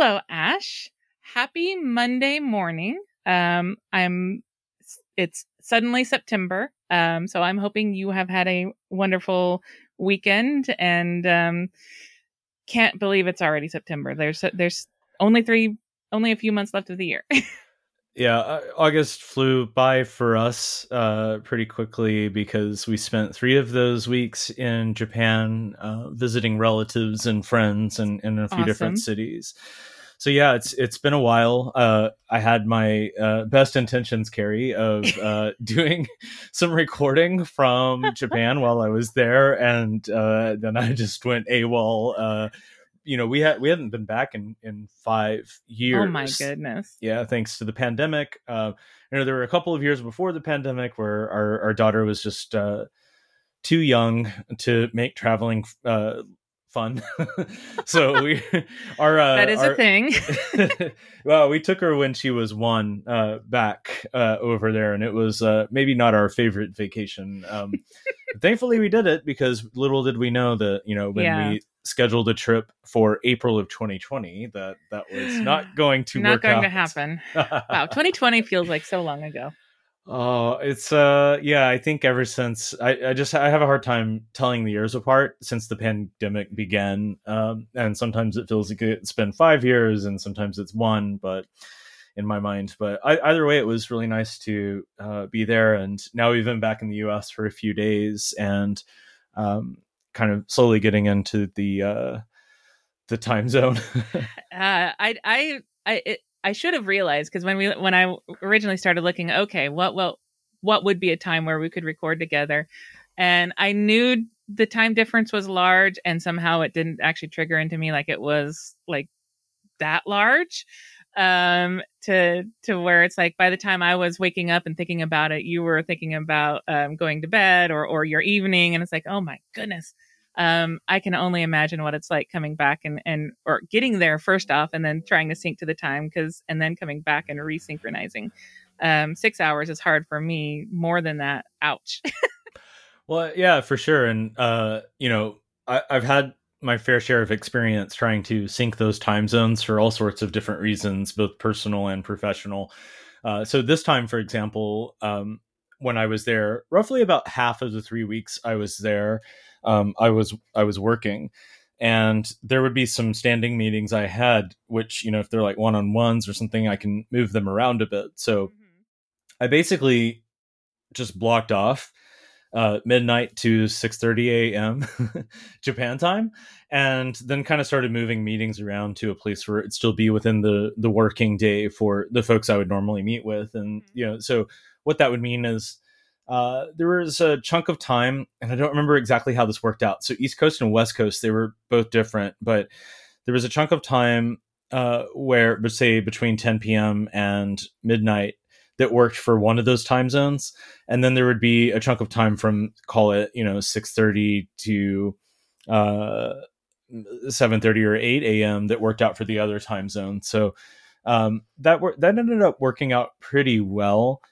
Hello, Ash. Happy Monday morning. Um, I'm. It's suddenly September. Um, so I'm hoping you have had a wonderful weekend and um, can't believe it's already September. There's there's only three, only a few months left of the year. yeah, uh, August flew by for us uh, pretty quickly because we spent three of those weeks in Japan uh, visiting relatives and friends and in a few Awesome. different cities. So yeah, it's it's been a while. Uh, I had my uh, best intentions, Kerri, of uh, doing some recording from Japan while I was there, and uh, then I just went AWOL. You know, we had we hadn't been back in in five years. oh my goodness. Yeah, thanks to the pandemic. Uh, you know, there were a couple of years before the pandemic where our our daughter was just uh, too young to make traveling uh, fun. so we our uh, that is our, a thing. well, we took her when she was one uh, back uh, over there, and it was uh, maybe not our favorite vacation. Um, thankfully, we did it because little did we know that you know when Yeah. we scheduled a trip for April of 2020 that that was not going to Not going out. to happen. Wow, 2020 feels like so long ago. Oh, it's uh yeah, I think ever since I, I just I have a hard time telling the years apart since the pandemic began. Um and sometimes it feels like it's been 5 years and sometimes it's one, but in my mind, but I, either way it was really nice to uh be there and now we've been back in the US for a few days and um kind of slowly getting into the uh the time zone. Uh, I I I it, I should have realized because when we when I originally started looking, okay, what well what would be a time where we could record together, and I knew the time difference was large, and somehow it didn't actually trigger into me like it was like that large um to to where it's like by the time i was waking up and thinking about it you were thinking about um going to bed or or your evening and it's like oh my goodness um, I can only imagine what it's like coming back and, and or getting there first off, and then trying to sync to the time because and then coming back and resynchronizing. Um, six hours is hard for me. More than that, ouch. Well, yeah, for sure. And uh, you know, I, I've had my fair share of experience trying to sync those time zones for all sorts of different reasons, both personal and professional. Uh, so this time, for example, um, when I was there, roughly about half of the three weeks I was there, um, I was I was working, and there would be some standing meetings I had, which you know, if they're like one on ones or something, I can move them around a bit. So I basically just blocked off uh, midnight to 6:30 a.m. Japan time, and then kind of started moving meetings around to a place where it'd still be within the the working day for the folks I would normally meet with, and you know, so what that would mean is. Uh, there was a chunk of time, and I don't remember exactly how this worked out. So East Coast and West Coast, they were both different, but there was a chunk of time uh, where, say between 10 p.m. and midnight, that worked for one of those time zones. And then there would be a chunk of time from call it you know 6.30 to uh 7.30 or 8 a.m that worked out for the other time zone. So um that wor- that ended up working out pretty well.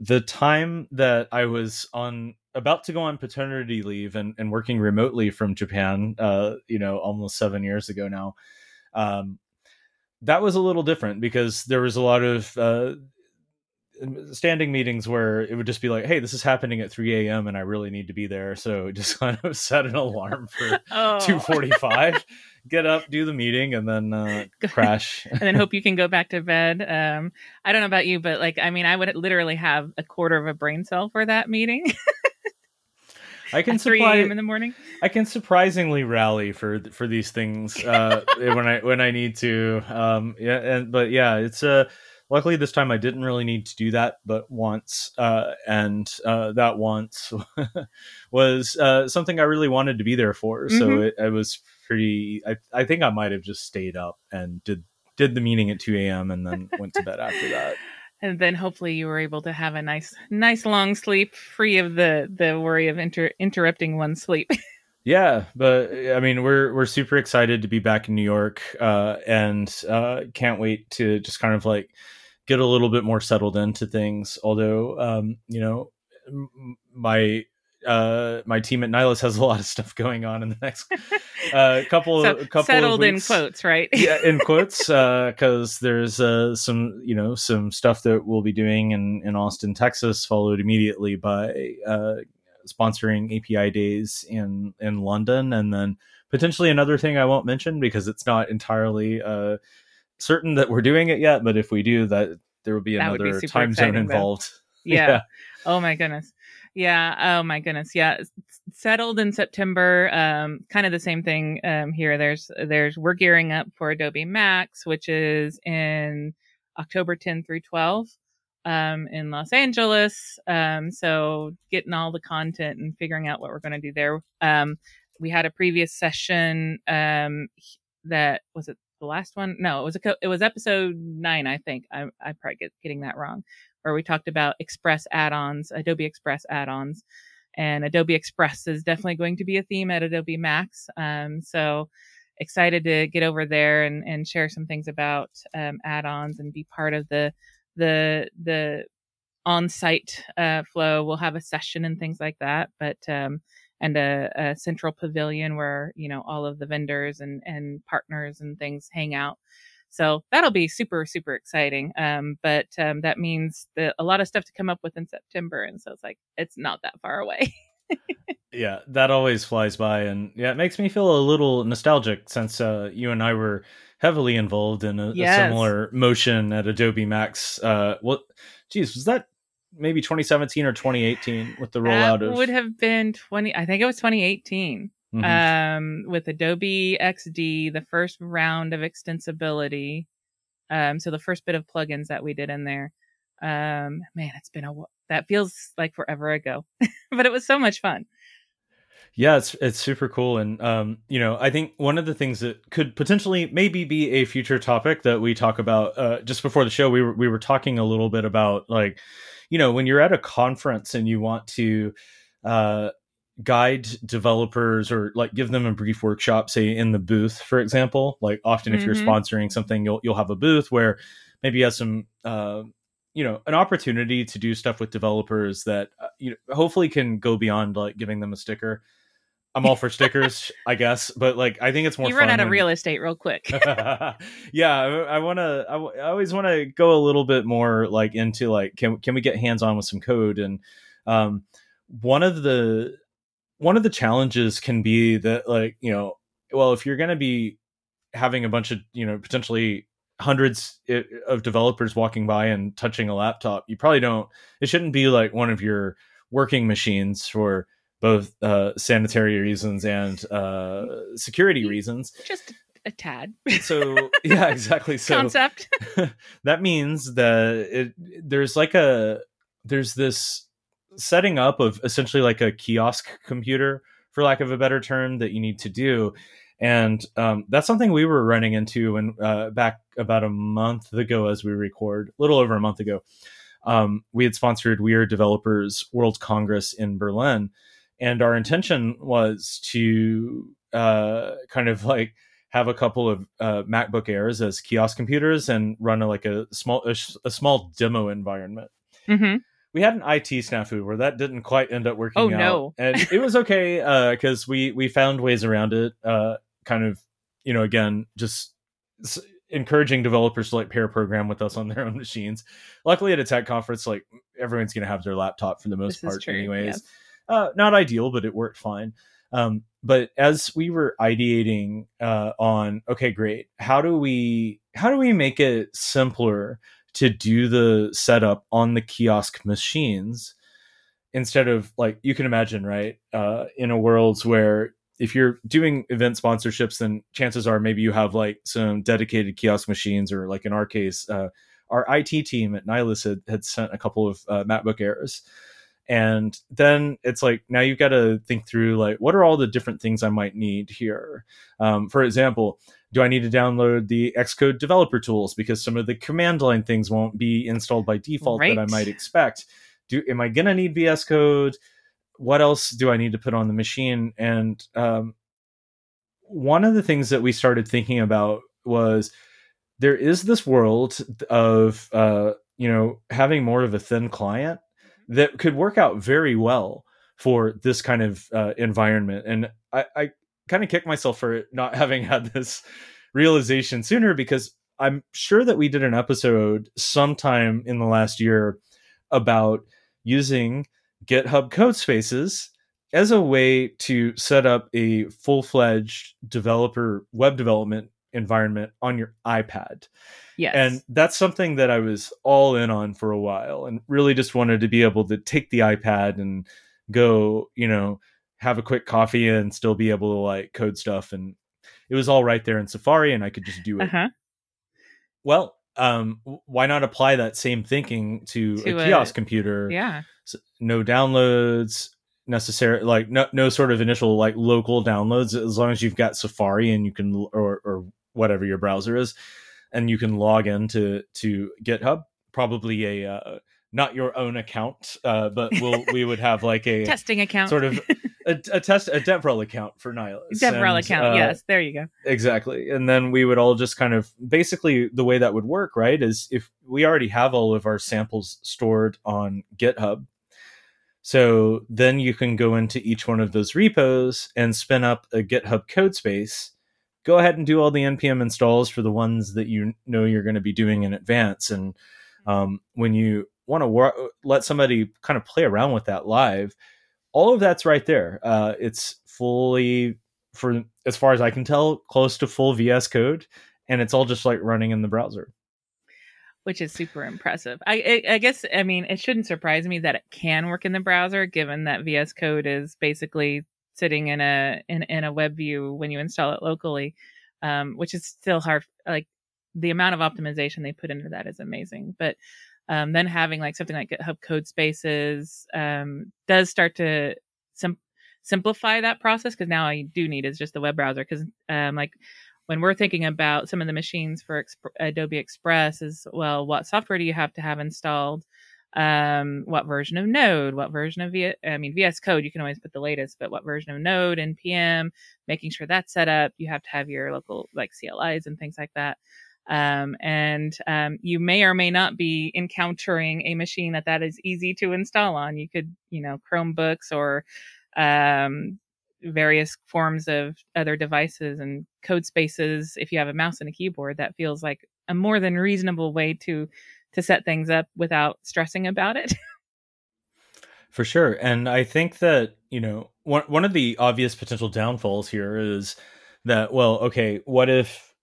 The time that i was on about to go on paternity leave and, and working remotely from japan uh you know almost seven years ago now um that was a little different because there was a lot of uh, standing meetings where it would just be like, "Hey, this is happening at 3 a.m. and I really need to be there," so just kind of set an alarm for Oh, 2:45, get up, do the meeting, and then uh, crash. and then hope you can go back to bed. Um, I don't know about you, but like, I mean, I would literally have a quarter of a brain cell for that meeting I can at 3 supply. a.m. in the morning. I can surprisingly rally for for these things uh, when I when I need to. Um, yeah, and but yeah, it's uh, luckily this time I didn't really need to do that, but once, uh, and uh, that once was uh, something I really wanted to be there for. So Mhm. it, it was pretty. I I think I might have just stayed up and did did the meeting at two a.m. and then went to bed after that. and then hopefully you were able to have a nice nice long sleep free of the the worry of inter- interrupting one's sleep Yeah, but I mean, we're we're super excited to be back in New York, uh, and uh, can't wait to just kind of like get a little bit more settled into things. Although, um, you know, my uh, my team at Nylas has a lot of stuff going on in the next uh, couple So, of couple settled of in weeks. quotes, right? yeah, in quotes, because there's uh, some you know some stuff that we'll be doing in in Austin, Texas, followed immediately by uh, sponsoring apiDays in in London, and then potentially another thing I won't mention because it's not entirely uh, certain that we're doing it yet. But if we do, that there will be That would be another time zone exciting, though. involved. yeah. Oh my goodness. Yeah. Oh my goodness. Yeah. S- Settled in September. Um, kind of the same thing um, here. There's there's we're gearing up for Adobe Max, which is in October 10 through 12 um, in Los Angeles. Um, so getting all the content and figuring out what we're going to do there. Um, we had a previous session um, that was it the last one? No, it was a co- it was episode nine, I think. I I probably get getting that wrong where we talked about Express add-ons, Adobe Express add-ons, and Adobe Express is definitely going to be a theme at Adobe Max. Um, so excited to get over there and, and share some things about um, add-ons and be part of the the the on-site uh, flow. We'll have a session and things like that, but um, and a, a central pavilion where you know all of the vendors and and partners and things hang out. So that'll be super, super exciting. Um, but um, that means that a lot of stuff to come up with in September. And so it's like, it's not that far away. yeah that always flies by and yeah it makes me feel a little nostalgic since uh, you and i were heavily involved in a, Yes. a similar motion at adobe max uh what geez was that maybe 2017 or 2018 with the rollout that of would have been 20, I think it was 2018 Mhm. um, with Adobe XD, the first round of extensibility. Um, so the first bit of plugins that we did in there. Um, man, it's been a, that feels like forever ago, but it was so much fun. yeah it's it's super cool and um you know i think one of the things that could potentially maybe be a future topic that we talk about uh just before the show we were we were talking a little bit about like you know when you're at a conference and you want to uh guide developers or like give them a brief workshop say in the booth for example like often if you're Mhm. sponsoring something you'll you'll have a booth where maybe you have some uh you know an opportunity to do stuff with developers that uh, you know hopefully can go beyond like giving them a sticker i'm all for stickers i guess but like i think it's more you run out of real estate real quick. yeah i, I want to I, w- I always want to go a little bit more like into like can can we get hands on with some code and um one of the one of the challenges can be that like you know well if you're going to be having a bunch of you know potentially hundreds of developers walking by and touching a laptop you probably don't it shouldn't be like one of your working machines for both uh, sanitary reasons and uh, security reasons. Just a tad. so yeah exactly. So Concept. that means that it there's like a there's this setting up of essentially like a kiosk computer for lack of a better term that you need to do. And um, that's something we were running into when uh, back about a month ago as we record a little over a month ago. Um, we had sponsored WeAreDevelopers world congress in berlin and our intention was to uh, kind of like have a couple of uh, MacBook Airs as kiosk computers and run a, like a small a, a small demo environment. hmm We had an IT snafu where that didn't quite end up working. Oh, out. no. and it was okay because we we found ways around it. Uh, kind of, you know, again, just s- encouraging developers to like pair program with us on their own machines. Luckily, at a tech conference, like everyone's going to have their laptop for the most This part, anyways yes. Uh, not ideal, but it worked fine. Um, but as we were ideating uh, on, okay, great, how do we how do we make it simpler to do the setup on the kiosk machines instead of like you can imagine, right? Uh, in a world where if you're doing event sponsorships, then chances are maybe you have like some dedicated kiosk machines, or like in our case, uh, our IT team at Nylas had, had sent a couple of uh, MacBook Airs and then it's like now you've got to think through like what are all the different things i might need here? Um, for example do i need to download the xcode developer tools because some of the command line things won't be installed by default that i might expect? Do am i going to need vs code? What else do i need to put on the machine? And um, one of the things that we started thinking about was there is this world of uh, you know having more of a thin client that could work out very well for this kind of uh, environment. And I, I kind of kick myself for not having had this realization sooner because I'm sure that we did an episode sometime in the last year about using GitHub Codespaces as a way to set up a full-fledged developer web development environment on your iPad. Yes. And that's something that I was all in on for a while and really just wanted to be able to take the iPad and go, you know, have a quick coffee and still be able to like code stuff and it was all right there in Safari and I could just do it. Uh-huh. Well, um why not apply that same thinking to, To a a- kiosk computer? Yeah. S- No downloads necessary like no no sort of initial like local downloads as long as you've got Safari and you can or or whatever your browser is and you can log into to GitHub probably a uh, not your own account uh, but we'll we would have like a Testing account. sort of a, a test a DevRel account for Nylas. DevRel And, account. uh, yes. There you go. exactly. And then we would all just kind of basically the way that would work, right? Is if we already have all of our samples stored on GitHub. So then you can go into each one of those repos and spin up a GitHub Codespace. Go ahead and do all the npm installs for the ones that you know you're going to be doing in advance. And um, when you want to wor- let somebody kind of play around with that live, all of that's right there. Uh, it's fully, for as far as I can tell, close to full VS Code, and it's all just like running in the browser. which is super impressive. I, I I guess I mean it shouldn't surprise me that it can work in the browser, given that VS Code is basically sitting in a in, in a web view when you install it locally, um, which is still hard. Like the amount of optimization they put into that is amazing, but um, then having like something like GitHub Codespaces um, does start to sim- simplify that process because now you do need is just the web browser because um, like when we're thinking about some of the machines for Exp- Adobe Express is well, what software do you have to have installed? Um, what version of Node? What version of v- I mean VS Code? You can always put the latest, but what version of Node and PM? Making sure that's set up. You have to have your local like CLIs and things like that. Um, and um, you may or may not be encountering a machine that that is easy to install on. You could, you know, Chromebooks or um, various forms of other devices and Codespaces if you have a mouse and a keyboard that feels like a more than reasonable way to to set things up without stressing about it For sure. And I think that, you know, one one of the obvious potential downfalls here is that, well, okay, what if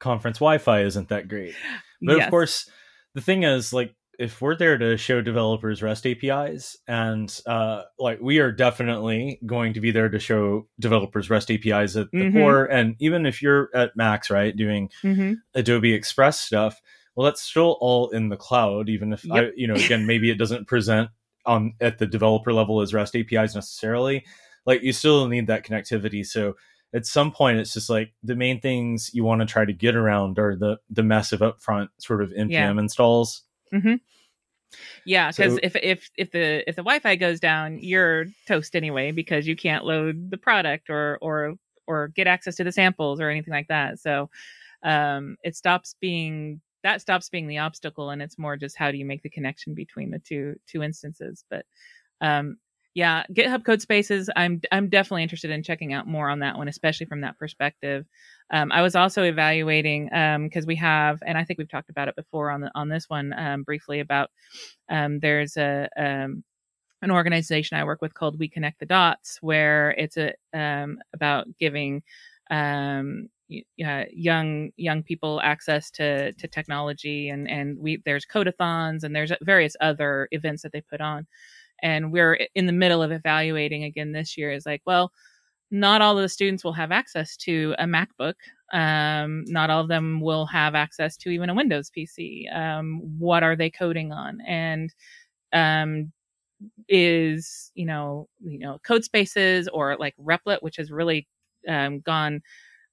conference Wi-Fi isn't that great? But Yes. of course, the thing is, like, if we're there to show developers REST APIs, and uh, like we are definitely going to be there to show developers REST APIs at the Mhm. core, and even if you're at Max, right, doing hmm Adobe Express stuff, well, that's still all in the cloud. Even if I, you know, again, maybe it doesn't present on at the developer level as REST APIs necessarily. Like you still need that connectivity. So at some point, it's just like the main things you want to try to get around are the the massive upfront sort of npm Yeah. installs. yeah because So- if if if the if the wi-fi goes down you're toast anyway because you can't load the product or or or get access to the samples or anything like that so um it stops being that stops being the obstacle and it's more just how do you make the connection between the two two instances but um yeah github Codespaces i'm i'm definitely interested in checking out more on that one especially from that perspective. Um, i was also evaluating because we have and i think we've talked about it before on the on this one um, briefly about um, there's a um, an organization i work with called we connect the dots where it's a um, about giving um, uh, young young people access to to technology and and we there's codeathons and there's various other events that they put on. And we're in the middle of evaluating again this year is like well not all of the students will have access to a macbook. Um, not all of them will have access to even a windows pc um, what are they coding on? And um, is you know you know Codespaces or like replit which has really um, gone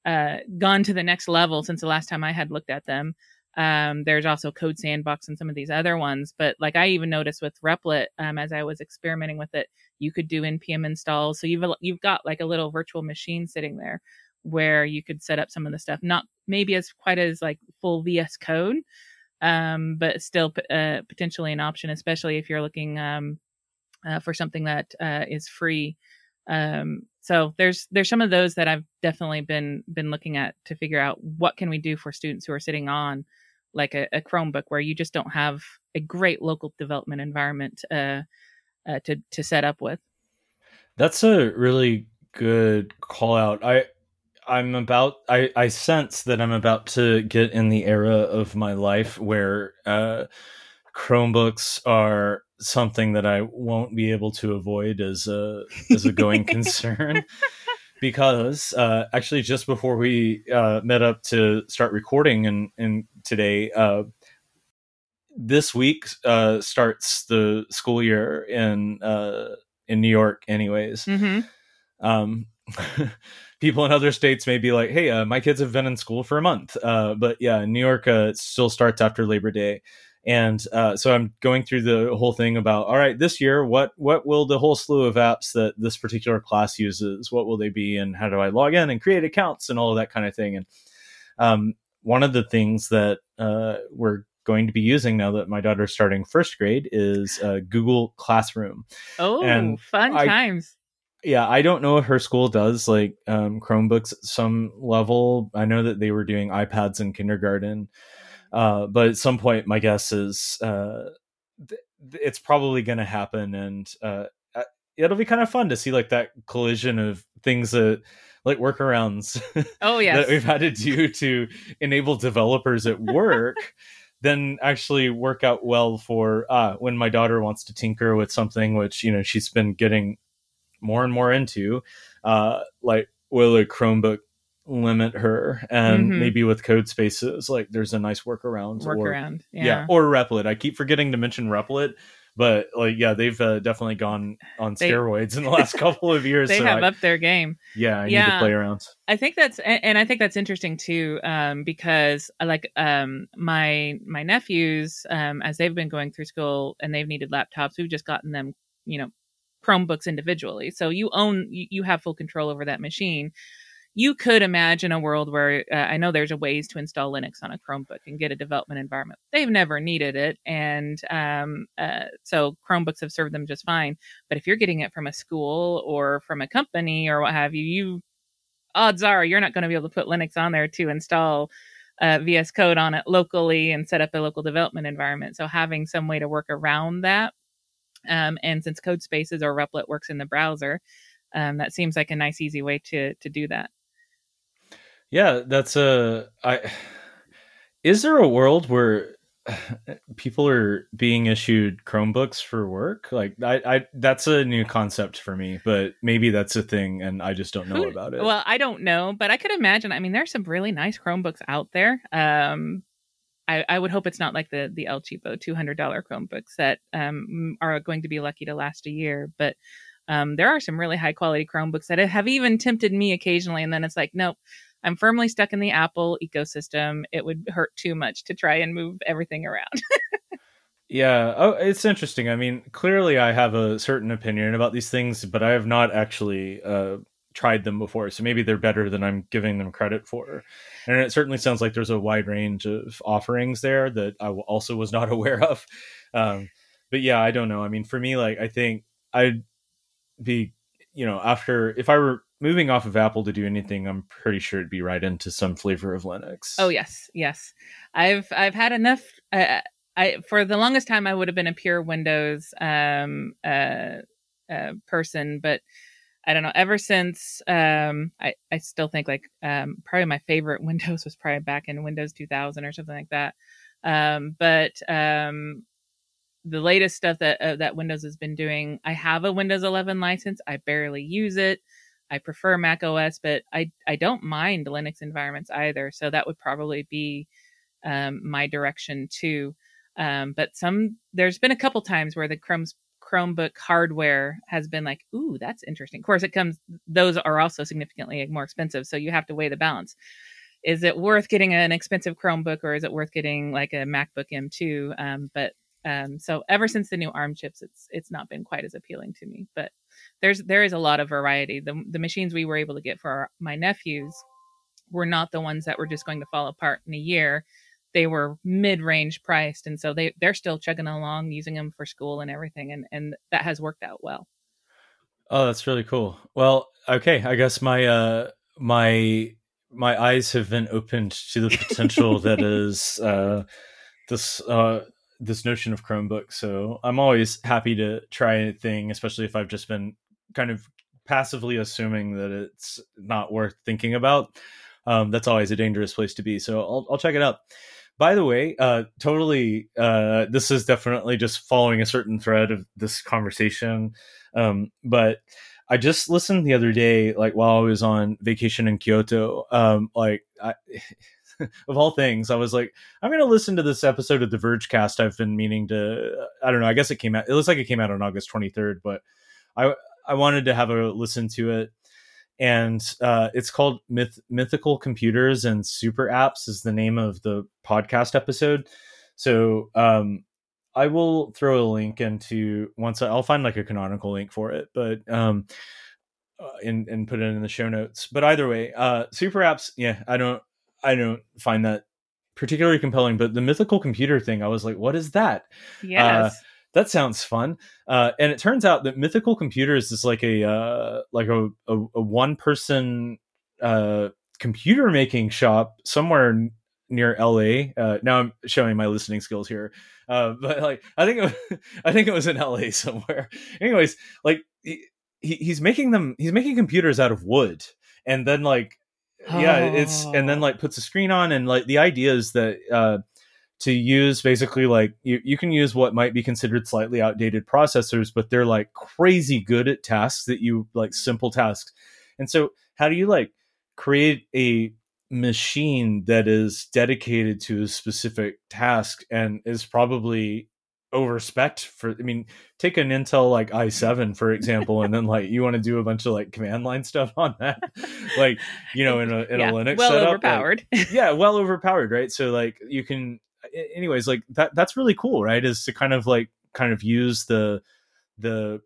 uh, gone to the next level since the last time i had looked at them um, there's also CodeSandbox and some of these other ones but like i even noticed with replit um, as i was experimenting with it you could do npm installs so you've you've got like a little virtual machine sitting there where you could set up some of the stuff not maybe as quite as like full vs code um, but still uh, potentially an option especially if you're looking um, uh, for something that uh, is free. Um, so there's there's some of those that I've definitely been been looking at to figure out what can we do for students who are sitting on like a, a Chromebook where you just don't have a great local development environment uh, uh, to to set up with. That's a really good call out. I I'm about I I sense that I'm about to get in the era of my life where uh, Chromebooks are something that I won't be able to avoid as a as a going concern. because uh, actually, just before we uh, met up to start recording and, and today, uh, this week uh, starts the school year in uh, in New York, anyways. Mm-hmm. Um, people in other states may be like, "Hey, uh, my kids have been in school for a month," but yeah, New York still starts after Labor Day and uh, so i'm going through the whole thing about all right this year what what will the whole slew of apps that this particular class uses what will they be and how do i log in and create accounts and all of that kind of thing. And um, one of the things that uh, we're going to be using now that my daughter's starting first grade is uh, google classroom. Oh and fun I, times. Yeah i don't know if her school does like um, chromebooks at some level. I know that they were doing ipads in kindergarten uh, but at some point, my guess is uh, th- it's probably going to happen, and uh, it'll be kind of fun to see like that collision of things that like workarounds. Oh yeah, that we've had to do to enable developers at work. then actually work out well for uh, when my daughter wants to tinker with something which you know she's been getting more and more into uh, like will a chromebook limit her and mm-hmm. maybe with Codespaces like there's a nice workaround workaround or, yeah. yeah. or replit i keep forgetting to mention replit but like yeah they've uh, definitely gone on they, steroids in the last couple of years they so have I, upped their game yeah i yeah. need to play around i think that's and i think that's interesting too um, because uh, like um, my my nephews um, as they've been going through school and they've needed laptops we've just gotten them you know chromebooks individually so you own you, you have full control over that machine you could imagine a world where uh, I know there's a ways to install Linux on a Chromebook and get a development environment. They've never needed it, and um, uh, so Chromebooks have served them just fine. But if you're getting it from a school or from a company or what have you, you odds are you're not going to be able to put Linux on there to install uh, VS Code on it locally and set up a local development environment. So having some way to work around that, um, and since Codespaces or Replit works in the browser, um, that seems like a nice, easy way to to do that. Yeah, that's a. I is there a world where people are being issued Chromebooks for work? Like, I, I that's a new concept for me, but maybe that's a thing, and I just don't know Who, about it. Well, I don't know, but I could imagine. I mean, there's some really nice Chromebooks out there. Um, I, I would hope it's not like the the El Cheapo two hundred dollar Chromebooks that um are going to be lucky to last a year, but. Um, there are some really high quality Chromebooks that have even tempted me occasionally, and then it's like, nope, I'm firmly stuck in the Apple ecosystem. It would hurt too much to try and move everything around. yeah. Oh, it's interesting. I mean, clearly I have a certain opinion about these things, but I have not actually uh, tried them before. So maybe they're better than I'm giving them credit for. And it certainly sounds like there's a wide range of offerings there that I also was not aware of. Um, but yeah, I don't know. I mean, for me, like, I think I'd be, you know, after if I were moving off of Apple to do anything, I'm pretty sure it'd be right into some flavor of Linux. Oh yes, yes. I've I've had enough. Uh, I for the longest time I would have been a pure Windows um, uh, uh, person, but I don't know. Ever since um, I I still think like um, probably my favorite Windows was probably back in Windows 2000 or something like that. Um, but um, the latest stuff that uh, that Windows has been doing, I have a Windows 11 license. I barely use it. I prefer Mac OS, but I I don't mind Linux environments either. So that would probably be um, my direction too. Um, but some there's been a couple times where the Chrome's Chromebook hardware has been like, ooh, that's interesting. Of course, it comes; those are also significantly more expensive, so you have to weigh the balance. Is it worth getting an expensive Chromebook, or is it worth getting like a MacBook M2? Um, but um, so ever since the new ARM chips, it's it's not been quite as appealing to me. But there's there is a lot of variety. The the machines we were able to get for our, my nephews were not the ones that were just going to fall apart in a year. they were mid-range priced and so they they're still chugging along using them for school and everything and and that has worked out well oh that's really cool well okay i guess my uh my my eyes have been opened to the potential that is uh this uh this notion of chromebook so i'm always happy to try a thing especially if i've just been kind of passively assuming that it's not worth thinking about um, that's always a dangerous place to be so i'll, I'll check it out by the way, uh, totally, uh, this is definitely just following a certain thread of this conversation. Um, but I just listened the other day, like while I was on vacation in Kyoto, um, like I, of all things, I was like, I'm going to listen to this episode of the Vergecast. I've been meaning to, I don't know. I guess it came out, it looks like it came out on August 23rd, but I, I wanted to have a listen to it and uh, it's called Myth- Mythical Computers and Super Apps is the name of the podcast episode. So um, I will throw a link into once I, will find like a canonical link for it, but um, uh, and and put it in the show notes. But either way, uh, Super Apps, yeah, I don't I don't find that particularly compelling. But the mythical computer thing, I was like, what is that? Yes. Uh, that sounds fun. Uh, and it turns out that Mythical Computers is like a uh, like a, a, a one person uh, computer making shop somewhere near LA. Uh, now I'm showing my listening skills here, uh, but like I think it was, I think it was in LA somewhere. Anyways, like he, he's making them he's making computers out of wood, and then like yeah, it's and then like puts a screen on, and like the idea is that uh, to use basically like you, you can use what might be considered slightly outdated processors but they're like crazy good at tasks that you like simple tasks. And so how do you like create a machine that is dedicated to a specific task and is probably over spec for i mean take an intel like i7 for example and then like you want to do a bunch of like command line stuff on that like you know in a in yeah, a linux well setup, overpowered. like, yeah well overpowered right? So like you can anyways, like that that's really cool, right? Is to kind of like kind of use the the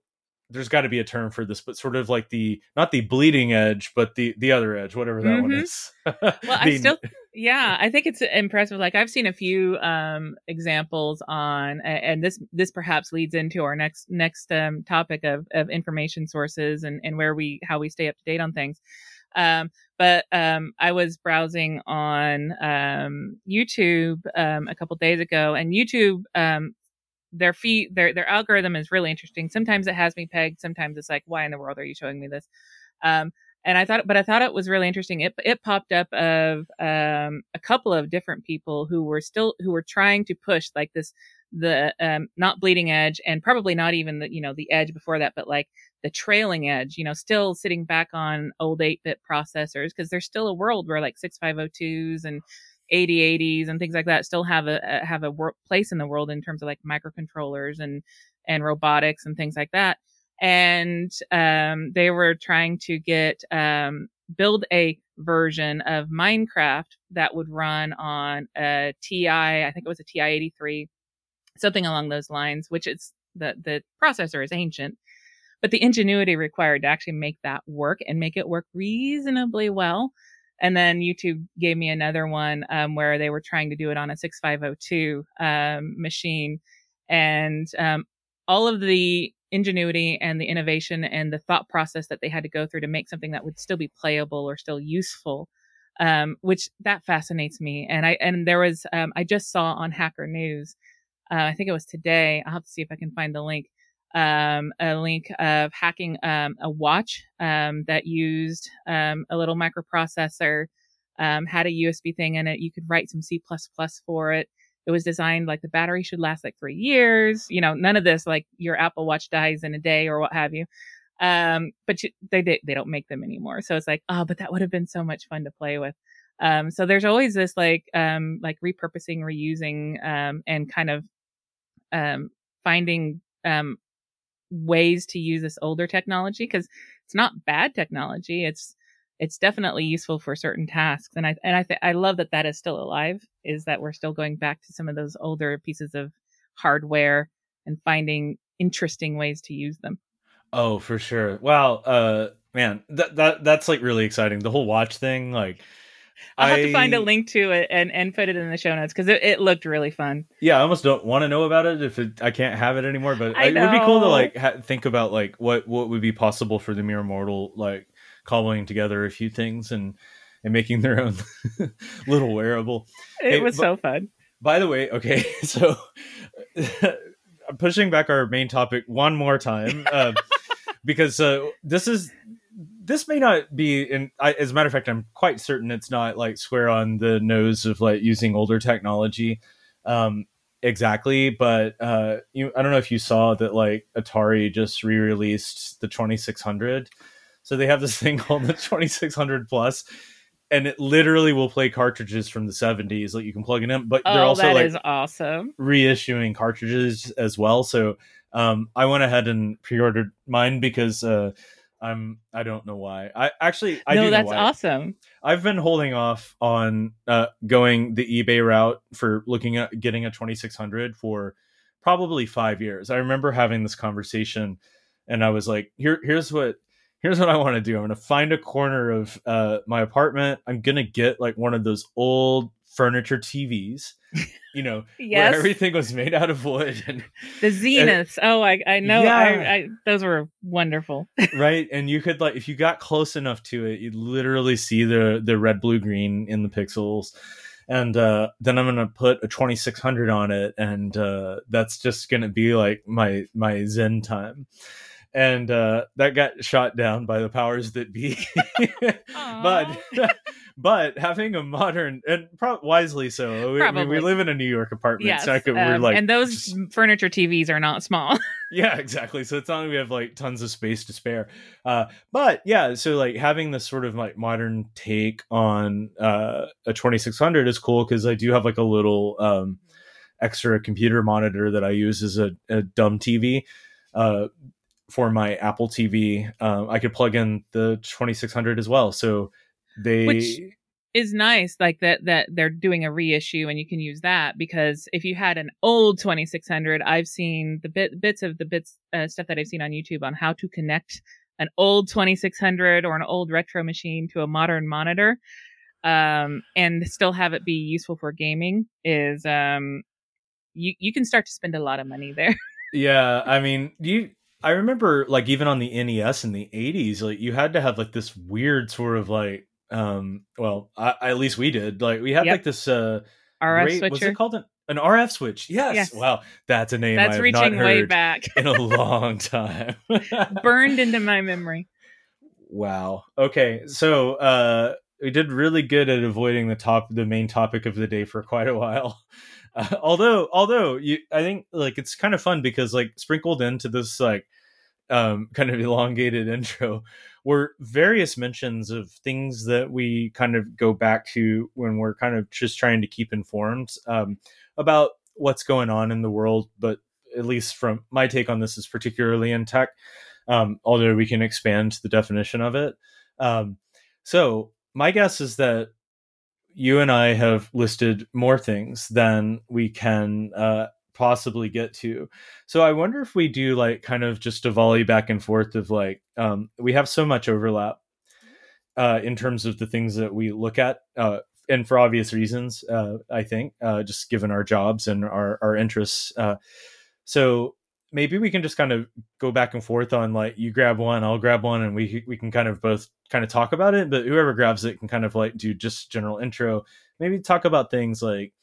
there's got to be a term for this, but sort of like the not the bleeding edge, but the the other edge, whatever that mm-hmm. one is. well, I still, yeah, I think it's impressive. Like I've seen a few um, examples on, and this this perhaps leads into our next next um, topic of of information sources and and where we how we stay up to date on things. Um, but um, I was browsing on um, YouTube um, a couple days ago, and YouTube um, their feed their their algorithm is really interesting. Sometimes it has me pegged. Sometimes it's like, why in the world are you showing me this? Um, and I thought, but I thought it was really interesting. It it popped up of a couple of different people who were still who were trying to push like this the um, not bleeding edge and probably not even the you know the edge before that, but like the trailing edge. You know, still sitting back on old eight bit processors because there's still a world where like 6502s and 8080s and things like that still have a, a have a wor- place in the world in terms of like microcontrollers and and robotics and things like that and um, they were trying to get um, build a version of Minecraft that would run on a TI, I think it was a TI 83, something along those lines, which is the the processor is ancient, but the ingenuity required to actually make that work and make it work reasonably well. And then YouTube gave me another one um, where they were trying to do it on a 6502 um, machine, and um, all of the ingenuity and the innovation and the thought process that they had to go through to make something that would still be playable or still useful um, which that fascinates me and i and there was um, i just saw on hacker news uh, i think it was today i'll have to see if i can find the link um, a link of hacking um, a watch um, that used um, a little microprocessor had a usb thing in it you could write some c++ for it it was designed like the battery should last like three years. You know, none of this like your Apple Watch dies in a day or what have you. Um, but you, they, they they don't make them anymore. So it's like, oh, but that would have been so much fun to play with. Um, so there's always this like um like repurposing, reusing, um, and kind of um finding um ways to use this older technology because it's not bad technology. It's it's definitely useful for certain tasks. And I and I th- I love that that is still alive. Is that we're still going back to some of those older pieces of hardware and finding interesting ways to use them. Oh, for sure. Wow, uh, man, that that that's like really exciting. The whole watch thing, like, I'll have to find a link to it and, and put it in the show notes because it, it looked really fun. Yeah, I almost don't want to know about it if it, I can't have it anymore. But I it would be cool to like ha- think about like what what would be possible for the mere mortal, like cobbling together a few things and and making their own little wearable. It Hey, was but- so fun. By the way, okay, so pushing back our main topic one more time uh, because uh, this is this may not be in I, as a matter of fact i'm quite certain it's not like square on the nose of like using older technology um exactly but uh you i don't know if you saw that like atari just re-released the 2600 so they have this thing called the 2600 plus and it literally will play cartridges from the 70s like you can plug it in but they're Oh, also that like is awesome. reissuing cartridges as well. So um, I went ahead and pre-ordered mine because uh, I'm I don't know why. I actually I no, do know that's why. awesome. I've been holding off on uh, going the eBay route for looking at getting a 2600 for probably five years. I remember having this conversation, and I was like, "Here, here's what." Here's what I want to do. I'm going to find a corner of uh, my apartment. I'm going to get like one of those old furniture TVs, you know, Yes, where everything was made out of wood and the Zeniths. oh, I I know. Yeah. I, I those were wonderful. right and you could like if you got close enough to it you'd literally see the the red blue green in the pixels and uh then i'm gonna put a 2600 on it and uh that's just gonna be like my my zen and uh that got shot down by the powers that be. But but having a modern and pro- wisely so. We, I mean, we live in a new york apartment yes, so I could, we're um, like and those furniture TVs are not small. yeah exactly. So it's not like we have like tons of space to spare. Uh but yeah so like having this sort of like modern take on uh a 2600 is cool because i do have like a little um extra computer monitor that i use as a, a dumb tv uh for my apple tv um i could plug in the 2600 as well so they Which- is nice like that that they're doing a reissue and you can use that because if you had an old 2600 i've seen the bit bits of the bits uh, stuff that i've seen on youtube on how to connect an old 2600 or an old retro machine to a modern monitor um and still have it be useful for gaming is um you you can start to spend a lot of money there Yeah, I mean, you. I remember like even on the NES in the '80s, like you had to have like this weird sort of like, um, well, I, at least we did. Like we had Yep. like this uh, rf great- was it called an, an RF switch? Yes. Yes. Wow, that's a name that's reaching way back in a long time. burned into my memory Wow. Okay. So uh we did really good at avoiding the top the main topic of the day for quite a while. Uh, although although you I think like it's kind of fun because like sprinkled into this like um kind of elongated intro were various mentions of things that we kind of go back to when we're kind of just trying to keep informed um about what's going on in the world but at least from my take on this is particularly in tech um, although we can expand the definition of it. Um, so my guess is that you and I have listed more things than we can uh, possibly get to. So I wonder if we do like kind of just a volley back and forth of like um, we have so much overlap uh, in terms of the things that we look at. Uh, and for obvious reasons, uh, I think, uh, just given our jobs and our, our interests. Uh, so maybe we can just kind of go back and forth on like you grab one, I'll grab one, and we we can kind of both kind of talk about it. But whoever grabs it can kind of like do just general intro. Maybe talk about things like,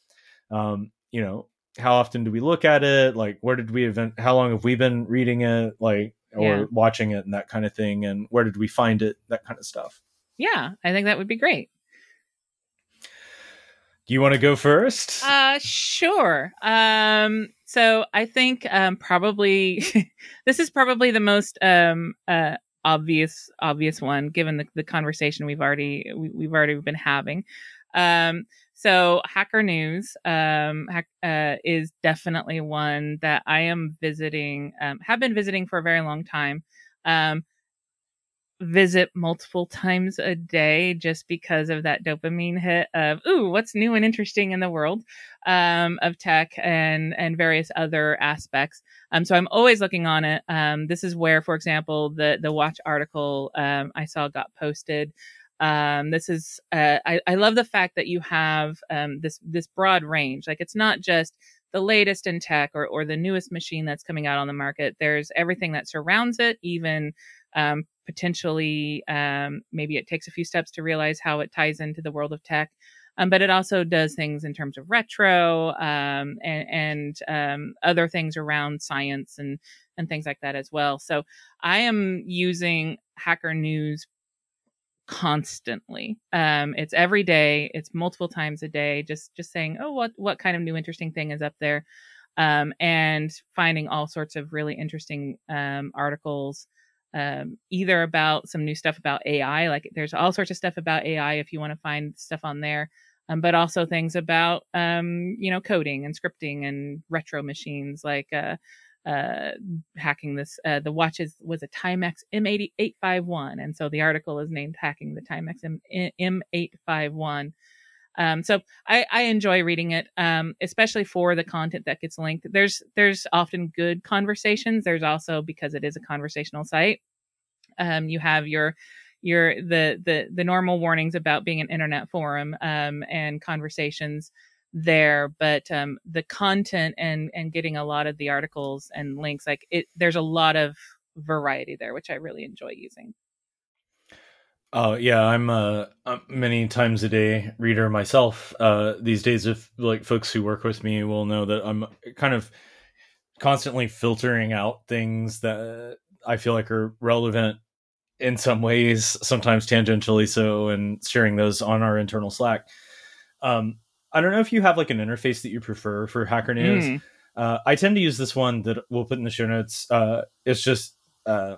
um, you know, how often do we look at it? Like, where did we event? How long have we been reading it? Like, or Yeah. watching it and that kind of thing. And where did we find it? That kind of stuff. yeah i think that would be great Do you want to go first? Uh, sure. Um, so I think um, probably this is probably the most um, uh, obvious obvious one, given the, the conversation we've already we, we've already been having. Um, so Hacker News um, uh, is definitely one that I am visiting, um, have been visiting for a very long time. Um, visit multiple times a day just because of that dopamine hit of ooh what's new and interesting in the world um, of tech and and various other aspects um, so i'm always looking on it um, this is where for example the the watch article um, i saw got posted Um, this is uh, I, I love the fact that you have um, this this broad range. Like it's not just the latest in tech or, or the newest machine that's coming out on the market. There's everything that surrounds it, even um, potentially um, maybe it takes a few steps to realize how it ties into the world of tech. Um, but it also does things in terms of retro um, and, and um, other things around science and and things like that as well. So I am using Hacker News constantly. Um, it's every day. It's multiple times a day. Just just saying, oh, what what kind of new interesting thing is up there, um, and finding all sorts of really interesting um, articles. Um, either about some new stuff about AI, like there's all sorts of stuff about AI if you want to find stuff on there, um, but also things about um, you know coding and scripting and retro machines like uh, uh, hacking this. Uh, the watch is, was a Timex M8851, and so the article is named "Hacking the Timex M- M851." Um, so I, I, enjoy reading it, um, especially for the content that gets linked. There's there's often good conversations. There's also because it is a conversational site. Um, you have your your the the the normal warnings about being an internet forum um, and conversations there but um, the content and and getting a lot of the articles and links like it there's a lot of variety there which i really enjoy using oh yeah i'm a, a many times a day reader myself uh, these days if like folks who work with me will know that i'm kind of constantly filtering out things that i feel like are relevant in some ways sometimes tangentially so and sharing those on our internal slack um, I don't know if you have like an interface that you prefer for Hacker News. Mm. Uh, I tend to use this one that we'll put in the show notes. Uh, it's just uh,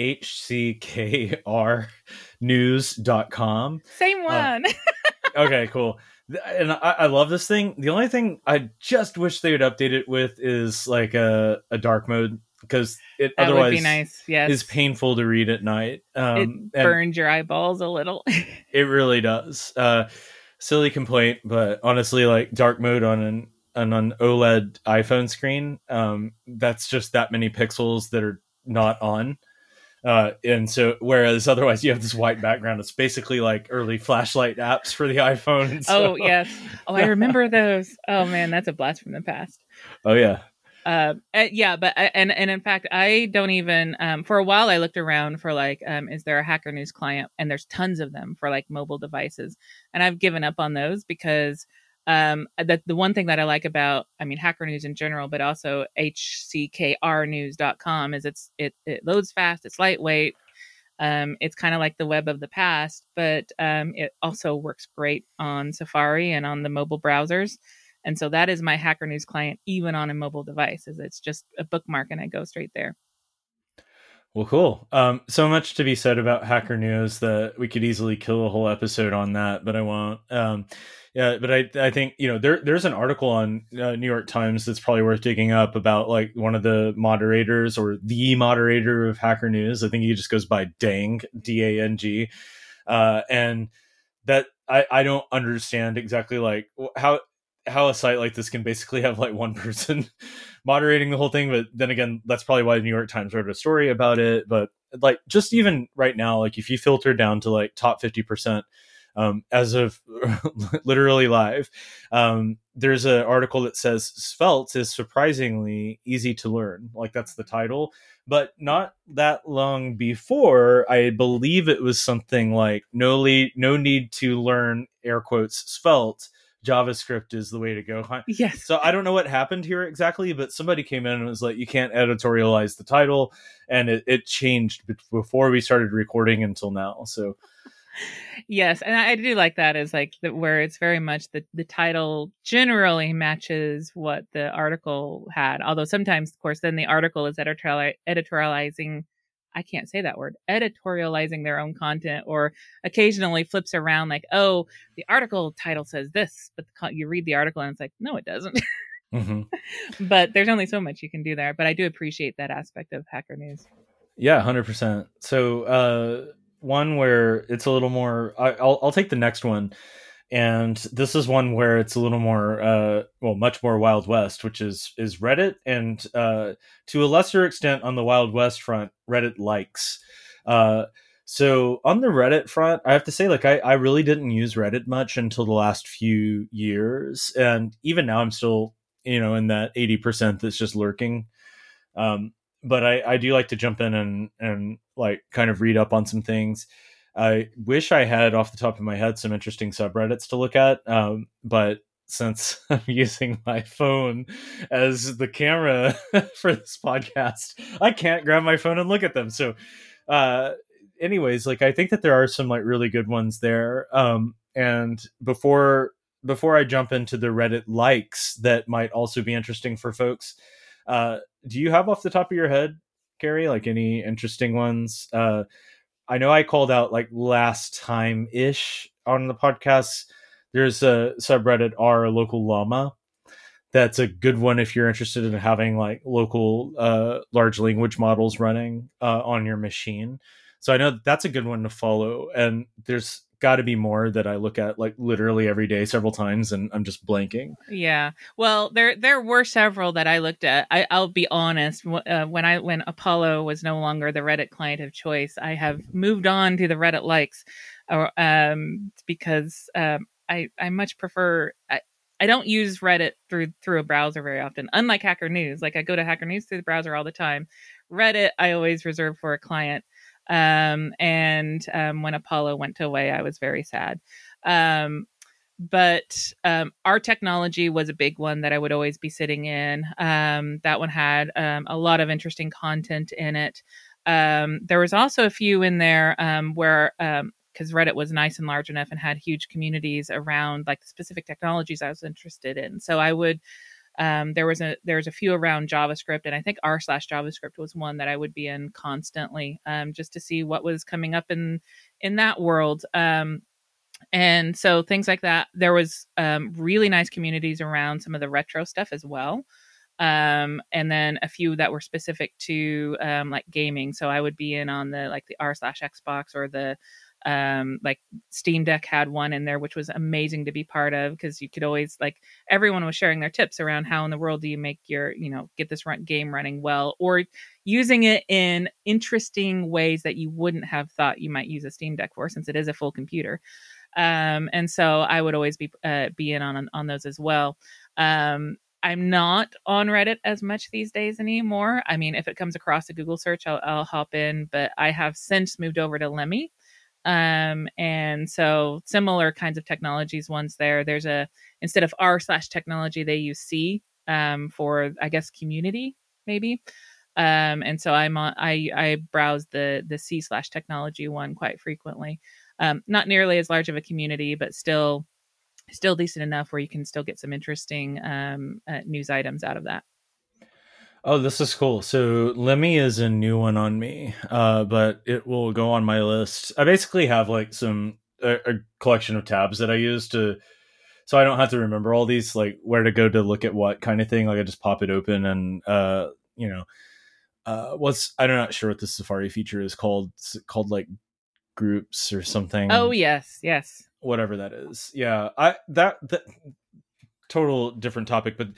hckrnews.com. Same uh, one. okay, cool. And I, I, love this thing. The only thing I just wish they would update it with is like a, a dark mode because it that otherwise be nice. Yes. is painful to read at night. Um, it burns your eyeballs a little. it really does. Uh, silly complaint, but honestly, like dark mode on an on an OLED iPhone screen, um, that's just that many pixels that are not on. Uh, and so, whereas otherwise you have this white background, it's basically like early flashlight apps for the iPhone. So. Oh yes, oh I remember those. Oh man, that's a blast from the past. Oh yeah, uh, eh, yeah, but uh, and and in fact, I don't even. Um, for a while, I looked around for like, um, is there a Hacker News client? And there's tons of them for like mobile devices, and I've given up on those because um, that the one thing that I like about, I mean, Hacker News in general, but also hckrnews.com is it's it it loads fast, it's lightweight. Um, it's kind of like the web of the past, but um, it also works great on Safari and on the mobile browsers. And so that is my Hacker News client, even on a mobile device, as it's just a bookmark and I go straight there. Well, cool. Um, so much to be said about Hacker News that we could easily kill a whole episode on that, but I won't. Um, yeah, but I I think you know there there's an article on uh, New York Times that's probably worth digging up about like one of the moderators or the moderator of Hacker News. I think he just goes by Dang D A N G, uh, and that I I don't understand exactly like how how a site like this can basically have like one person moderating the whole thing. But then again that's probably why the new york times wrote a story about it. But like just even right now like if you filter down to like top 50% um, as of literally live um, there's an article that says svelte is surprisingly easy to learn like that's the title but not that long before i believe it was something like no le- no need to learn air quotes svelte JavaScript is the way to go. Yes. So I don't know what happened here exactly, but somebody came in and was like, you can't editorialize the title. And it, it changed before we started recording until now. So. Yes. And I do like that is like the, where it's very much the, the title generally matches what the article had. Although sometimes, of course, then the article is editorial, editorializing I can't say that word, editorializing their own content or occasionally flips around like, oh, the article title says this, but the, you read the article and it's like, no, it doesn't. mm-hmm. But there's only so much you can do there. But I do appreciate that aspect of Hacker News. Yeah, 100%. So, uh, one where it's a little more, I, will I'll take the next one and this is one where it's a little more uh, well much more wild west which is is reddit and uh, to a lesser extent on the wild west front reddit likes uh, So on the Reddit front, I have to say, like, I, I really didn't use Reddit much until the last few years. And even now, I'm still, you know, in that 80% that's just lurking. Um, but I, I do like to jump in and, and like kind of read up on some things. I wish I had off the top of my head some interesting subreddits to look at. Um, but since I'm using my phone as the camera for this podcast, I can't grab my phone and look at them. So, uh, anyways, like I think that there are some like really good ones there. Um, and before before I jump into the Reddit likes that might also be interesting for folks, uh, do you have off the top of your head, Kerri, like any interesting ones? Uh, I know I called out like last time ish on the podcast. There's a subreddit r local llama. That's a good one if you're interested in having like local uh, large language models running uh, on your machine. So I know that's a good one to follow. And there's got to be more that I look at like literally every day, several times, and I'm just blanking. Yeah. Well, there there were several that I looked at. I, will be honest. Uh, when I when Apollo was no longer the Reddit client of choice, I have moved on to the Reddit likes, or um, because um, I I much prefer. I, I don't use Reddit through through a browser very often. Unlike Hacker News, like I go to Hacker News through the browser all the time. Reddit I always reserve for a client. Um, and um, when Apollo went away, I was very sad. Um, but um, our technology was a big one that I would always be sitting in. Um, that one had um, a lot of interesting content in it. Um, there was also a few in there um, where because um, Reddit was nice and large enough and had huge communities around like the specific technologies I was interested in. So I would um, there was a there's a few around JavaScript, and I think r slash JavaScript was one that I would be in constantly, um, just to see what was coming up in in that world. Um, and so things like that. There was um, really nice communities around some of the retro stuff as well. Um, and then a few that were specific to um, like gaming. So I would be in on the like the r slash Xbox or the um like steam deck had one in there which was amazing to be part of because you could always like everyone was sharing their tips around how in the world do you make your you know get this run, game running well or using it in interesting ways that you wouldn't have thought you might use a steam deck for since it is a full computer um and so i would always be uh, be in on on those as well um I'm not on Reddit as much these days anymore. I mean, if it comes across a Google search, I'll, I'll hop in, but I have since moved over to Lemmy, um and so similar kinds of technologies ones there. There's a instead of r slash technology they use c um for i guess community maybe. Um and so i'm on i i browse the the c slash technology one quite frequently. Um not nearly as large of a community but still still decent enough where you can still get some interesting um uh, news items out of that Oh, this is cool. So Lemmy is a new one on me, uh, but it will go on my list. I basically have like some a, a, collection of tabs that I use to, so I don't have to remember all these like where to go to look at what kind of thing. Like I just pop it open and uh, you know, uh, what's I'm not sure what the Safari feature is called. It's called like groups or something. Oh yes, yes. Whatever that is. Yeah, I that that total different topic, but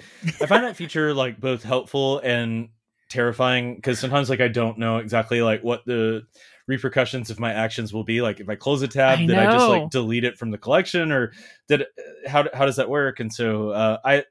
I find that feature like both helpful and terrifying because sometimes like I don't know exactly like what the repercussions of my actions will be. Like if I close a tab, I did I just like delete it from the collection, or did how how does that work? And so uh, I, I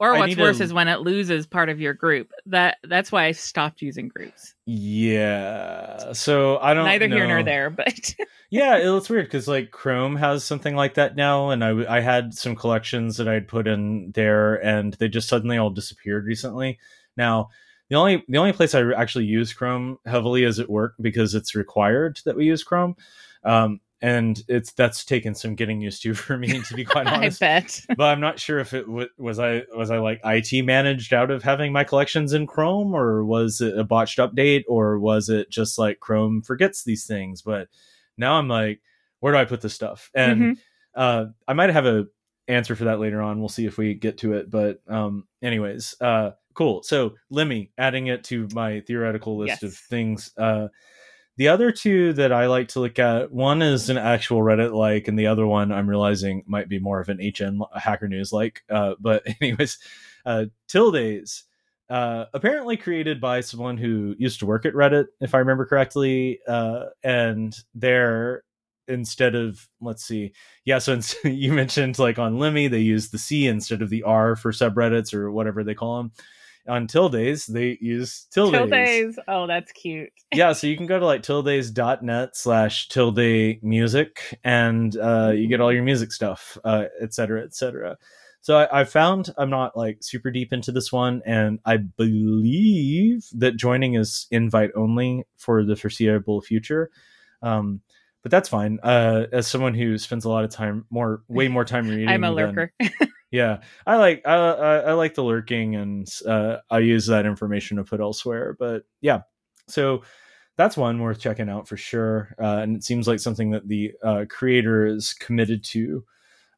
or what's worse to... is when it loses part of your group. That that's why I stopped using groups. Yeah. So I don't neither know. here nor there, but yeah, it, it's weird because like Chrome has something like that now, and I I had some collections that I'd put in there, and they just suddenly all disappeared recently. Now the only the only place I actually use Chrome heavily is at work because it's required that we use Chrome. Um, and it's that's taken some getting used to for me to be quite honest. I bet, but I'm not sure if it w- was I was I like IT managed out of having my collections in Chrome, or was it a botched update, or was it just like Chrome forgets these things? But now I'm like, where do I put this stuff? And mm-hmm. uh, I might have a answer for that later on. We'll see if we get to it. But um, anyways, uh, cool. So Lemmy, adding it to my theoretical list yes. of things. Uh, the other two that I like to look at, one is an actual Reddit like, and the other one I'm realizing might be more of an HN Hacker News like. Uh, but anyways, uh, uh, apparently created by someone who used to work at Reddit, if I remember correctly. Uh, and they're instead of let's see, yeah. So you mentioned like on Lemmy they use the C instead of the R for subreddits or whatever they call them. On Tildes, they use tildes. Tildes. Oh, that's cute. yeah, so you can go to like tildes.net slash tilde music and uh, you get all your music stuff, uh, et cetera, et cetera. So I, I, found I'm not like super deep into this one, and I believe that joining is invite only for the foreseeable future. Um, but that's fine. Uh, as someone who spends a lot of time, more way more time reading, I'm a lurker. Than, yeah, I like I, I, I like the lurking, and uh, I use that information to put elsewhere. But yeah, so that's one worth checking out for sure. Uh, and it seems like something that the uh, creator is committed to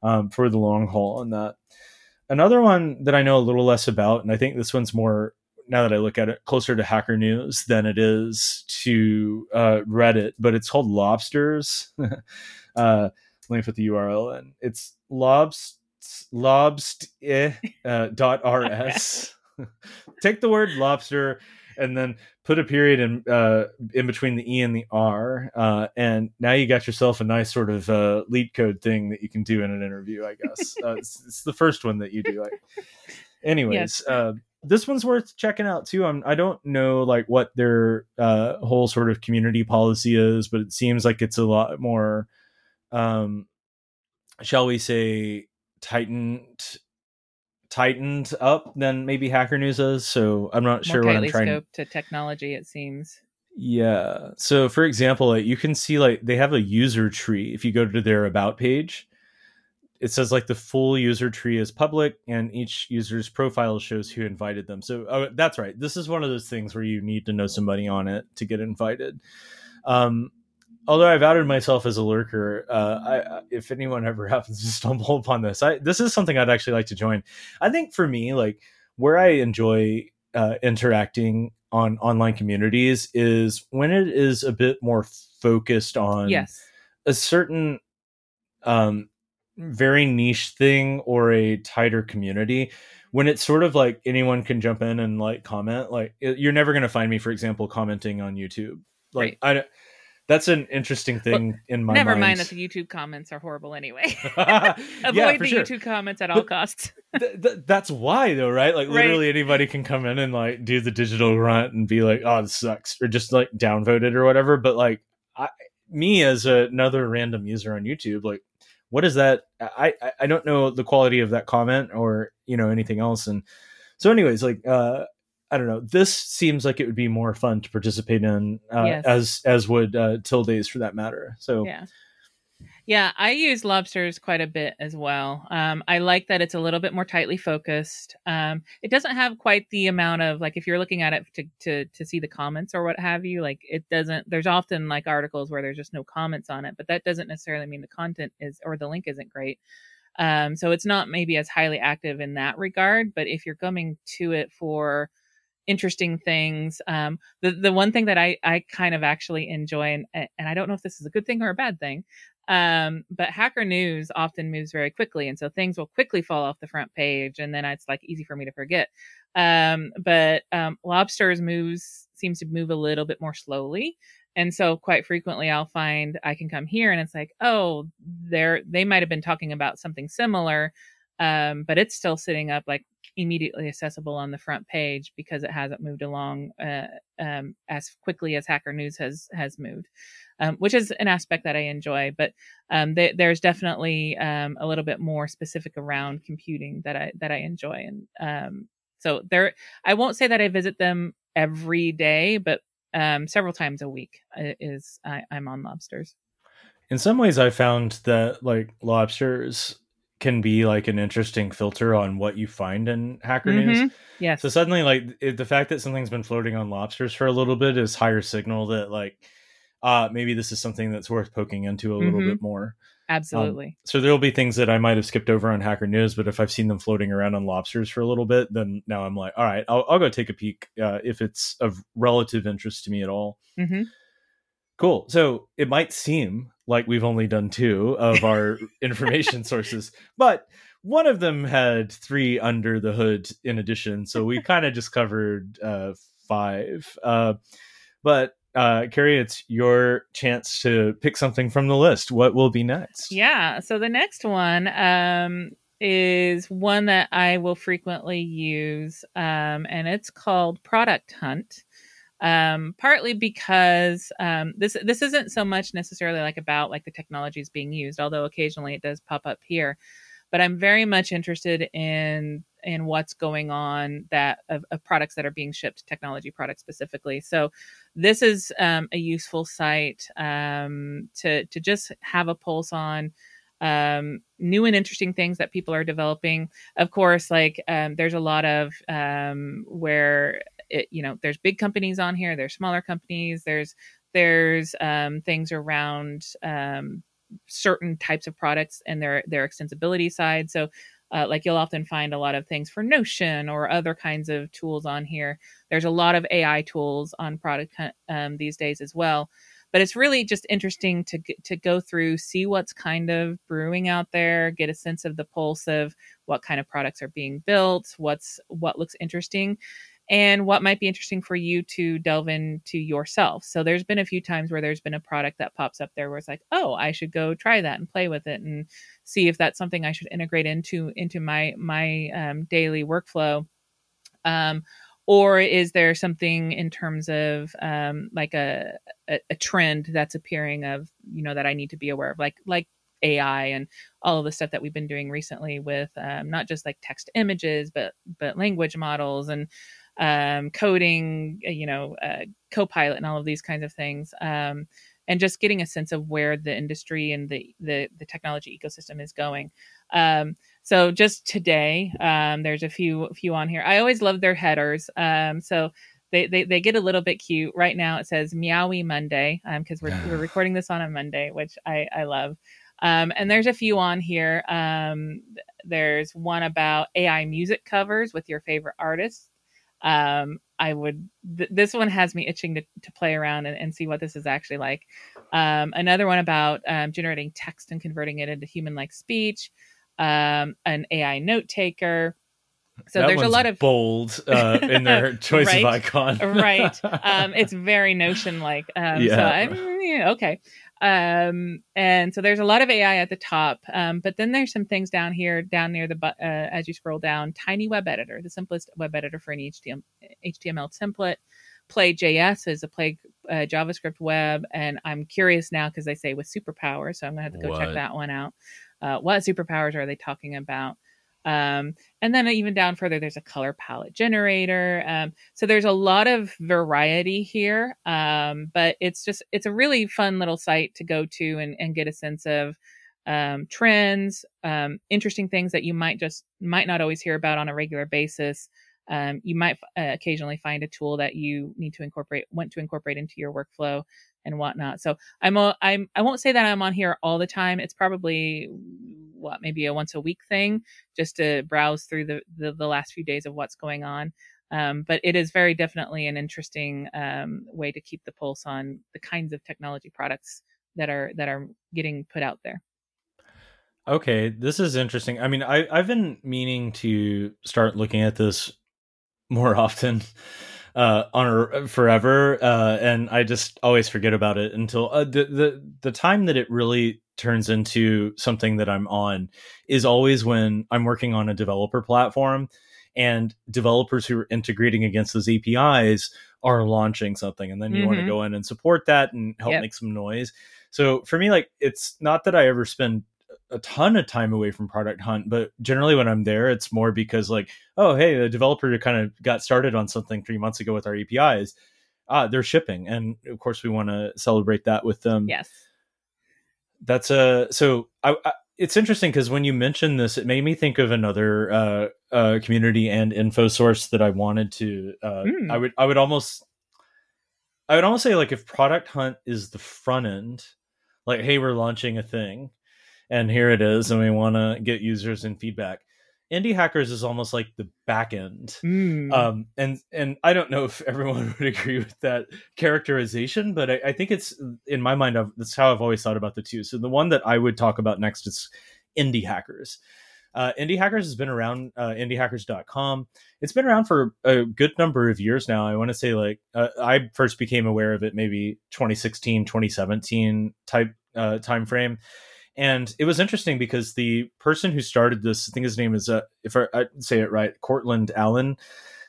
um, for the long haul on that. Another one that I know a little less about, and I think this one's more now that I look at it closer to Hacker News than it is to uh, Reddit, but it's called Lobsters. uh, let me put the URL in. It's lobst lobst eh, uh, dot rs. Take the word lobster and then put a period in uh, in between the e and the r, uh, and now you got yourself a nice sort of uh, code thing that you can do in an interview. I guess uh, it's, it's, the first one that you do. Like, anyways, yes. Uh, this one's worth checking out too. I'm I don't know like what their uh, whole sort of community policy is, but it seems like it's a lot more, um, shall we say, tightened tightened up than maybe Hacker News is. So I'm not More sure what I'm trying to... to technology. It seems. Yeah. So for example, like you can see like they have a user tree. If you go to their about page, it says like the full user tree is public and each user's profile shows who invited them. So oh, that's right. This is one of those things where you need to know somebody on it to get invited. Um, although I've outed myself as a lurker, uh, I, if anyone ever happens to stumble upon this, I, this is something I'd actually like to join. I think for me, like where I enjoy uh, interacting on online communities is when it is a bit more focused on yes. a certain um, very niche thing or a tighter community when it's sort of like anyone can jump in and like comment like you're never going to find me for example commenting on youtube like right. i that's an interesting thing well, in my never mind. mind that the youtube comments are horrible anyway avoid yeah, the sure. youtube comments at all costs th- th- that's why though right like right. literally anybody can come in and like do the digital grunt and be like oh this sucks or just like downvoted or whatever but like I, me as a, another random user on youtube like what is that I, I i don't know the quality of that comment or you know anything else and so anyways like uh I don't know. This seems like it would be more fun to participate in, uh, yes. as as would uh, Tildes for that matter. So yeah, yeah. I use lobsters quite a bit as well. Um, I like that it's a little bit more tightly focused. Um, it doesn't have quite the amount of like if you're looking at it to to to see the comments or what have you. Like it doesn't. There's often like articles where there's just no comments on it, but that doesn't necessarily mean the content is or the link isn't great. Um, so it's not maybe as highly active in that regard. But if you're coming to it for interesting things. Um, the the one thing that I I kind of actually enjoy, and and I don't know if this is a good thing or a bad thing, um, but Hacker News often moves very quickly, and so things will quickly fall off the front page, and then it's like easy for me to forget. Um, but um, Lobsters moves seems to move a little bit more slowly. And so quite frequently I'll find I can come here and it's like, oh, they're they might have been talking about something similar, um, but it's still sitting up like immediately accessible on the front page because it hasn't moved along uh, um, as quickly as Hacker News has has moved, um, which is an aspect that I enjoy. But um, th- there's definitely um, a little bit more specific around computing that I that I enjoy, and um, so there I won't say that I visit them every day, but um, several times a week uh, is I, I'm on lobsters. In some ways, I found that like lobsters can be like an interesting filter on what you find in hacker mm-hmm. news. Yes. So suddenly, like it, the fact that something's been floating on lobsters for a little bit is higher signal that like uh maybe this is something that's worth poking into a little mm-hmm. bit more. Absolutely. Um, so there'll be things that I might have skipped over on Hacker News, but if I've seen them floating around on lobsters for a little bit, then now I'm like, all right, I'll, I'll go take a peek uh, if it's of relative interest to me at all. Mm-hmm. Cool. So it might seem like we've only done two of our information sources, but one of them had three under the hood in addition, so we kind of just covered uh, five. Uh, but uh, Kerri, it's your chance to pick something from the list. What will be next? Yeah. So the next one um, is one that I will frequently use, um, and it's called Product Hunt. Um, partly because um, this this isn't so much necessarily like about like the technologies being used, although occasionally it does pop up here. But I'm very much interested in in what's going on that of, of products that are being shipped, technology products specifically. So this is um, a useful site um, to to just have a pulse on um, new and interesting things that people are developing. Of course, like um, there's a lot of um, where it, you know there's big companies on here, there's smaller companies, there's there's um, things around um, certain types of products and their their extensibility side. So. Uh, like you'll often find a lot of things for Notion or other kinds of tools on here. There's a lot of AI tools on product um, these days as well but it's really just interesting to to go through see what's kind of brewing out there get a sense of the pulse of what kind of products are being built what's what looks interesting and what might be interesting for you to delve into yourself. So there's been a few times where there's been a product that pops up there where it's like oh i should go try that and play with it and see if that's something i should integrate into into my my um, daily workflow. Um, or is there something in terms of um, like a, a, a trend that's appearing of you know that I need to be aware of, like like AI and all of the stuff that we've been doing recently with um, not just like text images, but but language models and um, coding, uh, you know, uh, Copilot and all of these kinds of things. Um, and just getting a sense of where the industry and the the, the technology ecosystem is going. Um, so just today, um, there's a few few on here. I always love their headers. Um, so they, they they get a little bit cute. Right now it says Meowie Monday because um, we're we're recording this on a Monday, which I I love. Um, and there's a few on here. Um, there's one about AI music covers with your favorite artists. Um, I would. Th- this one has me itching to, to play around and, and see what this is actually like. Um, another one about um, generating text and converting it into human-like speech um, an AI note taker. So that there's a lot of bold uh, in their choice right? of icon. right. Um, it's very Notion like. Um, yeah. So I'm yeah, okay. Um, and so there's a lot of AI at the top, um, but then there's some things down here, down near the uh, as you scroll down. Tiny web editor, the simplest web editor for an HTML, HTML template. Play.js is a Play uh, JavaScript web, and I'm curious now because they say with superpowers, so I'm gonna have to go what? check that one out uh, what superpowers are they talking about um, and then even down further there's a color palette generator. Um, so there's a lot of variety here um, but it's just it's a really fun little site to go to and, and get a sense of um, trends um, interesting things that you might just might not always hear about on a regular basis. Um, you might uh, occasionally find a tool that you need to incorporate want to incorporate into your workflow and whatnot. So I'm a, I'm I won't say that I'm on here all the time. It's probably what maybe a once a week thing just to browse through the the, the last few days of what's going on. Um, but it is very definitely an interesting um, way to keep the pulse on the kinds of technology products that are that are getting put out there. Okay, this is interesting. I mean, I I've been meaning to start looking at this more often uh, on forever, uh, and I just always forget about it until uh, the the the time that it really turns into something that I'm on is always when I'm working on a developer platform and developers who are integrating against those APIs are launching something and then you mm-hmm. want to go in and support that and help yep. make some noise. So for me like it's not that I ever spend a ton of time away from product hunt but generally when i'm there it's more because like oh hey the developer kind of got started on something three months ago with our apis ah they're shipping. And of course we want to celebrate that with them. Yes. That's a so I, I it's interesting because when you mentioned this it made me think of another uh, uh community and info source that i wanted to uh mm. i would i would almost i would almost say like if product hunt is the front end like hey we're launching a thing and here it is and we want to get users and feedback indie hackers is almost like the back end mm. um, and and i don't know if everyone would agree with that characterization but i, I think it's in my mind I've, that's how i've always thought about the two so the one that i would talk about next is indie hackers Uh, Indie Hackers has been around, uh, indiehackers.com. It's been around for a good number of years now. I want to say, like, uh, I first became aware of it maybe 2016, 2017 type uh, time frame. And it was interesting because the person who started this, I think his name is, uh, if I, I say it right, Courtland Allen.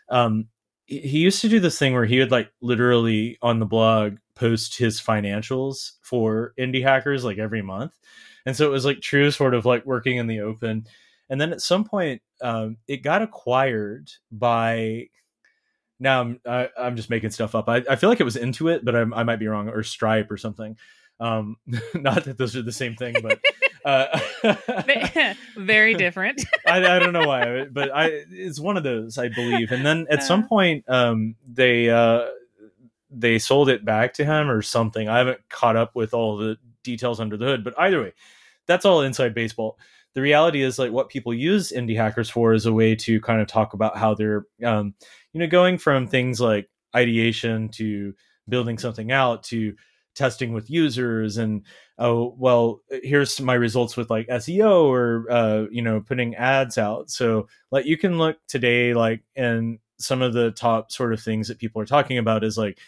Um, he used to do this thing where he would like literally on the blog post his financials for indie hackers like every month and so it was like true sort of like working in the open and then at some point um, it got acquired by now I'm I, am i am just making stuff up. I, I feel like it was Intuit, but I'm, i might be wrong, or Stripe or something. Um, not that those are the same thing, but uh, very different. I, I, don't know why, but I it's one of those I believe. And then at some uh. point, um, they uh, they sold it back to him or something. I haven't caught up with all the details under the hood, but either way, that's all inside baseball. The reality is like what people use indie hackers for is a way to kind of talk about how they're, um, you know, going from things like ideation to building something out to testing with users and oh well here's my results with like seo or uh, you know putting ads out. So like you can look today like and some of the top sort of things that people are talking about is like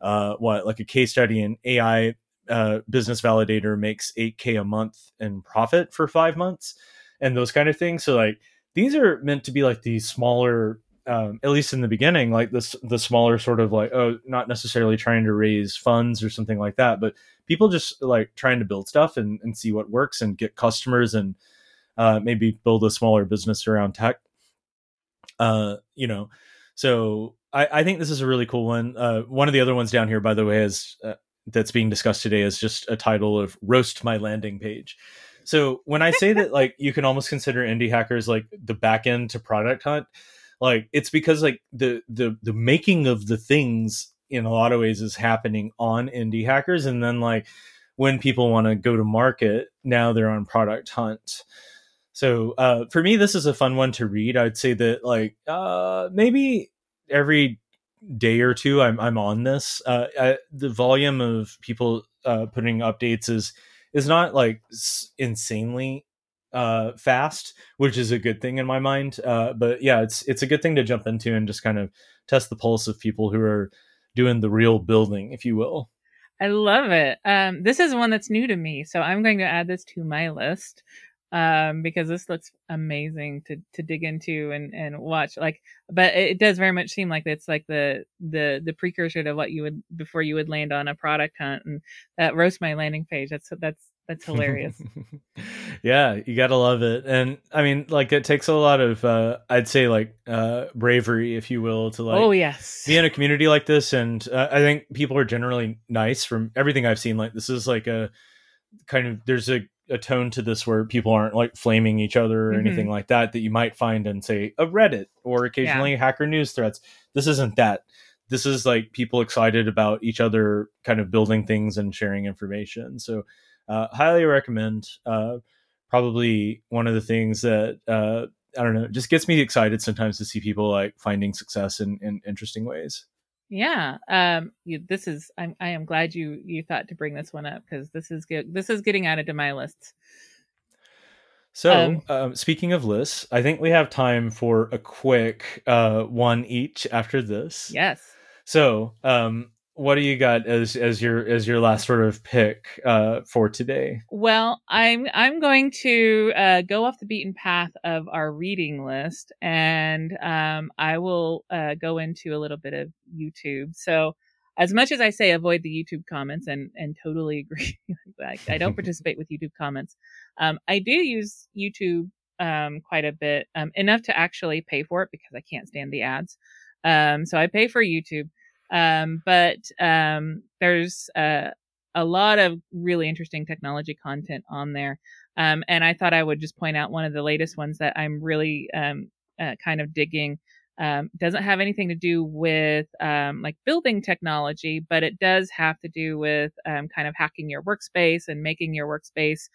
uh, what like a case study in ai uh, business validator makes 8k a month in profit for five months and those kind of things. So like these are meant to be like these smaller um, at least in the beginning, like this, the smaller sort of like, oh, not necessarily trying to raise funds or something like that, but people just like trying to build stuff and, and see what works and get customers and uh, maybe build a smaller business around tech. Uh, you know, so I, I think this is a really cool one. Uh, one of the other ones down here, by the way, is uh, that's being discussed today is just a title of roast my landing page. So when I say that, like, you can almost consider indie hackers like the back end to product hunt like it's because like the the the making of the things in a lot of ways is happening on indie hackers. And then like when people want to go to market now they're on product hunt. So uh, for me this is a fun one to read. I'd say that like uh, maybe every day or two i'm, I'm on this. Uh, I, the volume of people uh, putting updates is is not like insanely uh, fast, which is a good thing in my mind. Uh, but yeah, it's it's a good thing to jump into and just kind of test the pulse of people who are doing the real building, if you will. I love it. Um, this is one that's new to me, so I'm going to add this to my list um, because this looks amazing to to dig into and and watch. Like, but it does very much seem like it's like the the the precursor to what you would before you would land on a product hunt and that roast my landing page. That's that's that's hilarious. yeah, you gotta love it, and I mean, like, it takes a lot of, uh, I'd say, like, uh, bravery, if you will, to like, oh yes, be in a community like this. And uh, I think people are generally nice from everything I've seen. Like, this is like a kind of there's a, a tone to this where people aren't like flaming each other or mm-hmm. anything like that that you might find in say a Reddit or occasionally yeah. hacker news threads. This isn't that this is like people excited about each other kind of building things and sharing information. So uh, highly recommend. Uh, probably one of the things that uh, I don't know just gets me excited sometimes to see people like finding success in, in interesting ways. Yeah, um, you, this is I'm I am glad you you thought to bring this one up because this is good. This is getting added to my list. So, um, um, speaking of lists, I think we have time for a quick uh, one each after this. Yes. So, um, what do you got as as your as your last sort of pick uh, for today? Well, I'm I'm going to uh, go off the beaten path of our reading list, and um, I will uh, go into a little bit of YouTube. So, as much as I say avoid the YouTube comments, and and totally agree, I, I don't participate with YouTube comments. Um, I do use YouTube um, quite a bit, um, enough to actually pay for it because I can't stand the ads. Um, so I pay for YouTube. Um, but um, there's uh, a lot of really interesting technology content on there. Um, and I thought I would just point out one of the latest ones that I'm really um, uh, kind of digging. Um, doesn't have anything to do with um, like building technology, but it does have to do with kind of hacking your workspace and making your workspace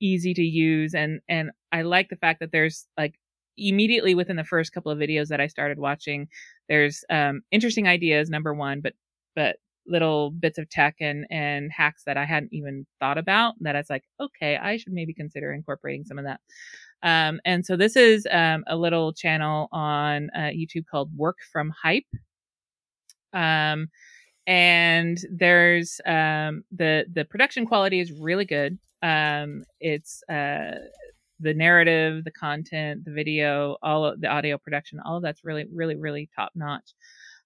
easy to use. And and I like the fact that there's like immediately within the first couple of videos that I started watching, there's um, interesting ideas, number one, but but little bits of tech and and hacks that I hadn't even thought about that I was like, okay, I should maybe consider incorporating some of that. Um, and so this is um, a little channel on uh, YouTube called Work from Hype. Um, and there's um, the the production quality is really good. Um, it's uh, the narrative, the content, the video, all of the audio production, all of that's really, really, really top notch.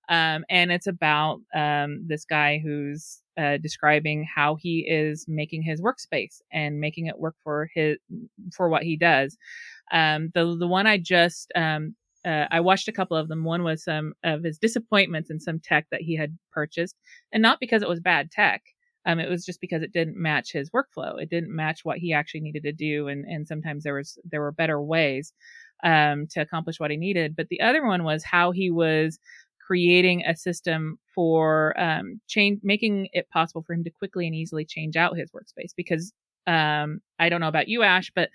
Um, and it's about um, this guy who's uh, describing how he is making his workspace and making it work for his for what he does. Um, the the one I just um, uh, I watched a couple of them. One was some of his disappointments in some tech that he had purchased, and not because it was bad tech. Um, it was just because it didn't match his workflow. It didn't match what he actually needed to do, and and sometimes there was there were better ways um, to accomplish what he needed. But the other one was how he was creating a system for um, change, making it possible for him to quickly and easily change out his workspace. Because um, I don't know about you, Ash, but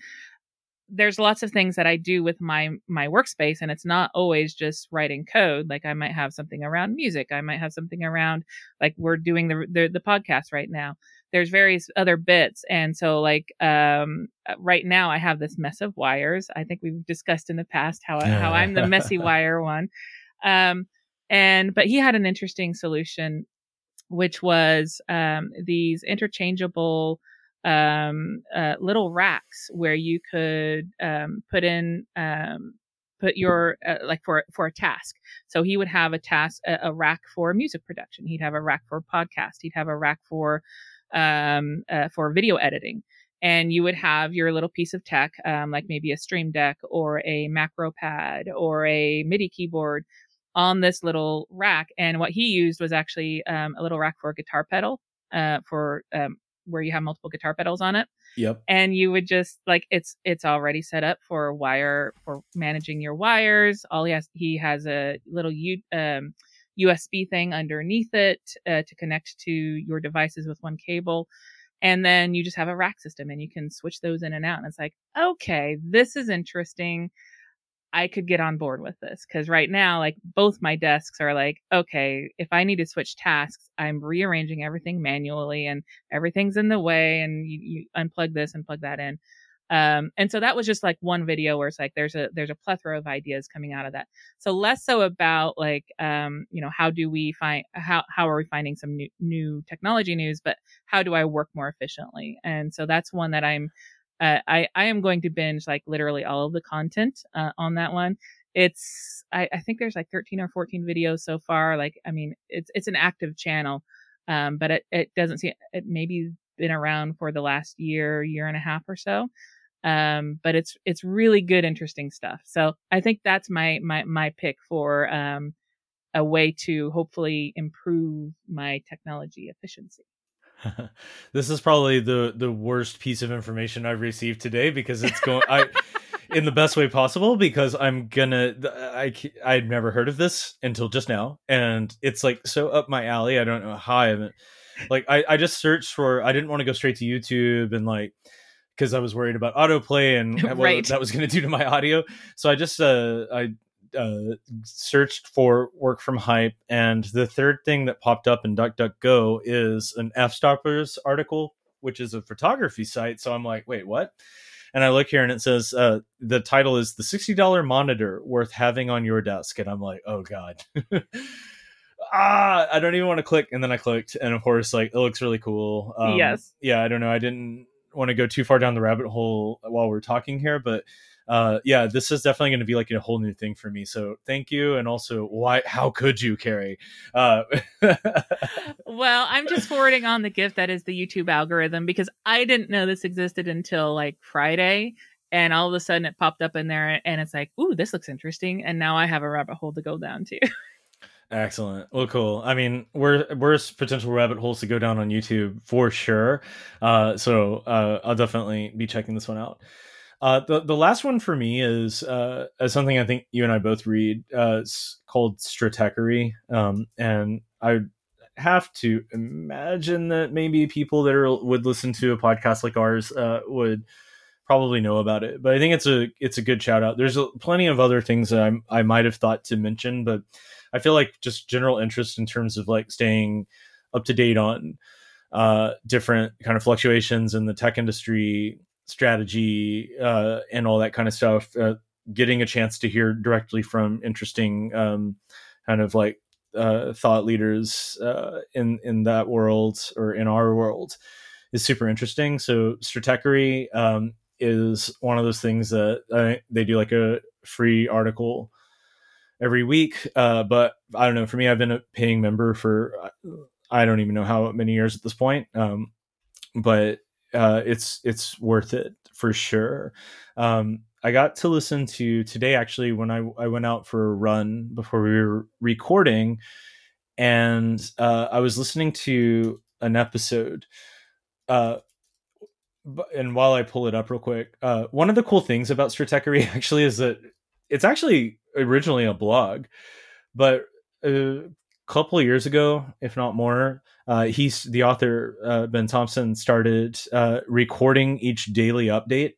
there's lots of things that I do with my my workspace and it's not always just writing code like I might have something around music I might have something around like we're doing the the, the podcast right now. There's various other bits and so like um uh, right now I have this mess of wires. I think we've discussed in the past how how I'm the messy wire one. Um and but he had an interesting solution which was um these interchangeable um, uh, little racks where you could um, put in um, put your uh, like for for a task. So he would have a task a, a, rack for music production. He'd have a rack for podcast. He'd have a rack for um, uh, for video editing. And you would have your little piece of tech, um, like maybe a Stream Deck or a macro pad or a MIDI keyboard on this little rack. And what he used was actually um, a little rack for a guitar pedal uh, for um, where you have multiple guitar pedals on it. Yep. And you would just like it's it's already set up for wire for managing your wires. All he has he has a little U, um, USB thing underneath it uh, to connect to your devices with one cable. And then you just have a rack system and you can switch those in and out. And it's like, okay, this is interesting. I could get on board with this because right now, like both my desks are like, okay, if I need to switch tasks, I'm rearranging everything manually and everything's in the way and you, you unplug this and plug that in. Um, and so that was just like one video where it's like there's a there's a plethora of ideas coming out of that. So less so about like um, you know how do we find how how are we finding some new new technology news, but how do I work more efficiently? And so that's one that I'm uh, I I am going to binge like literally all of the content uh, on that one. It's I, I think there's like 13 or 14 videos so far. Like I mean, it's it's an active channel, um, but it it doesn't seem it maybe been around for the last year year and a half or so. Um, but it's it's really good, interesting stuff. So I think that's my my my pick for um, a way to hopefully improve my technology efficiency. this is probably the the worst piece of information I've received today because it's going I in the best way possible because I'm gonna I I'd never heard of this until just now and it's like so up my alley. I don't know how I haven't like I I just searched for I didn't want to go straight to YouTube and like because I was worried about autoplay and right. what that was going to do to my audio. So I just uh I uh, searched for work from hype and the third thing that popped up in duckduckgo is an f-stoppers article which is a photography site so i'm like wait what? And i look here and it says uh, the title is the $60 monitor worth having on your desk and i'm like oh god. Ah i don't even want to click and then i clicked and of course like it looks really cool. Um, yes. yeah i don't know i didn't want to go too far down the rabbit hole while we're talking here but uh, yeah, this is definitely going to be like a whole new thing for me. So thank you, and also why? How could you, Kerri? Uh, well, I'm just forwarding on the gift that is the YouTube algorithm because I didn't know this existed until like Friday, and all of a sudden it popped up in there, and it's like, ooh, this looks interesting, and now I have a rabbit hole to go down to. Excellent. Well, cool. I mean, we're potential rabbit holes to go down on YouTube for sure. Uh, so uh, I'll definitely be checking this one out. Uh, the the last one for me is uh, something I think you and I both read. Uh, it's called Stratechery, um, and I have to imagine that maybe people that are, would listen to a podcast like ours uh, would probably know about it. But I think it's a it's a good shout out. There's a, plenty of other things that I I might have thought to mention, but I feel like just general interest in terms of like staying up to date on uh, different kind of fluctuations in the tech industry strategy uh, and all that kind of stuff. Uh, getting a chance to hear directly from interesting um, kind of like uh, thought leaders uh, in in that world or in our world is super interesting. So Stratechery um, is one of those things that uh, they do like a free article every week. Uh, but I don't know. For me, I've been a paying member for I don't even know how many years at this point. Um, but uh, it's it's worth it for sure. Um, I got to listen to today actually when I I went out for a run before we were recording, and uh, I was listening to an episode. Uh, and while I pull it up real quick, uh, one of the cool things about Stratechery actually is that it's actually originally a blog, but a couple of years ago, if not more, uh, he's the author uh, Ben Thompson started uh, recording each daily update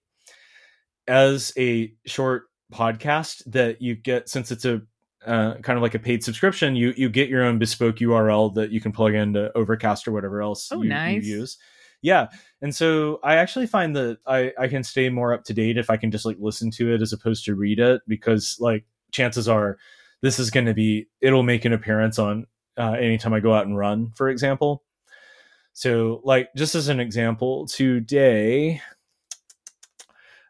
as a short podcast that you get since it's a uh, kind of like a paid subscription. You you get your own bespoke URL that you can plug into Overcast or whatever else oh, you, nice. you use. Yeah, and so I actually find that I I can stay more up to date if I can just like listen to it as opposed to read it because like chances are this is going to be it'll make an appearance on uh, anytime I go out and run, for example. So, like, just as an example, today,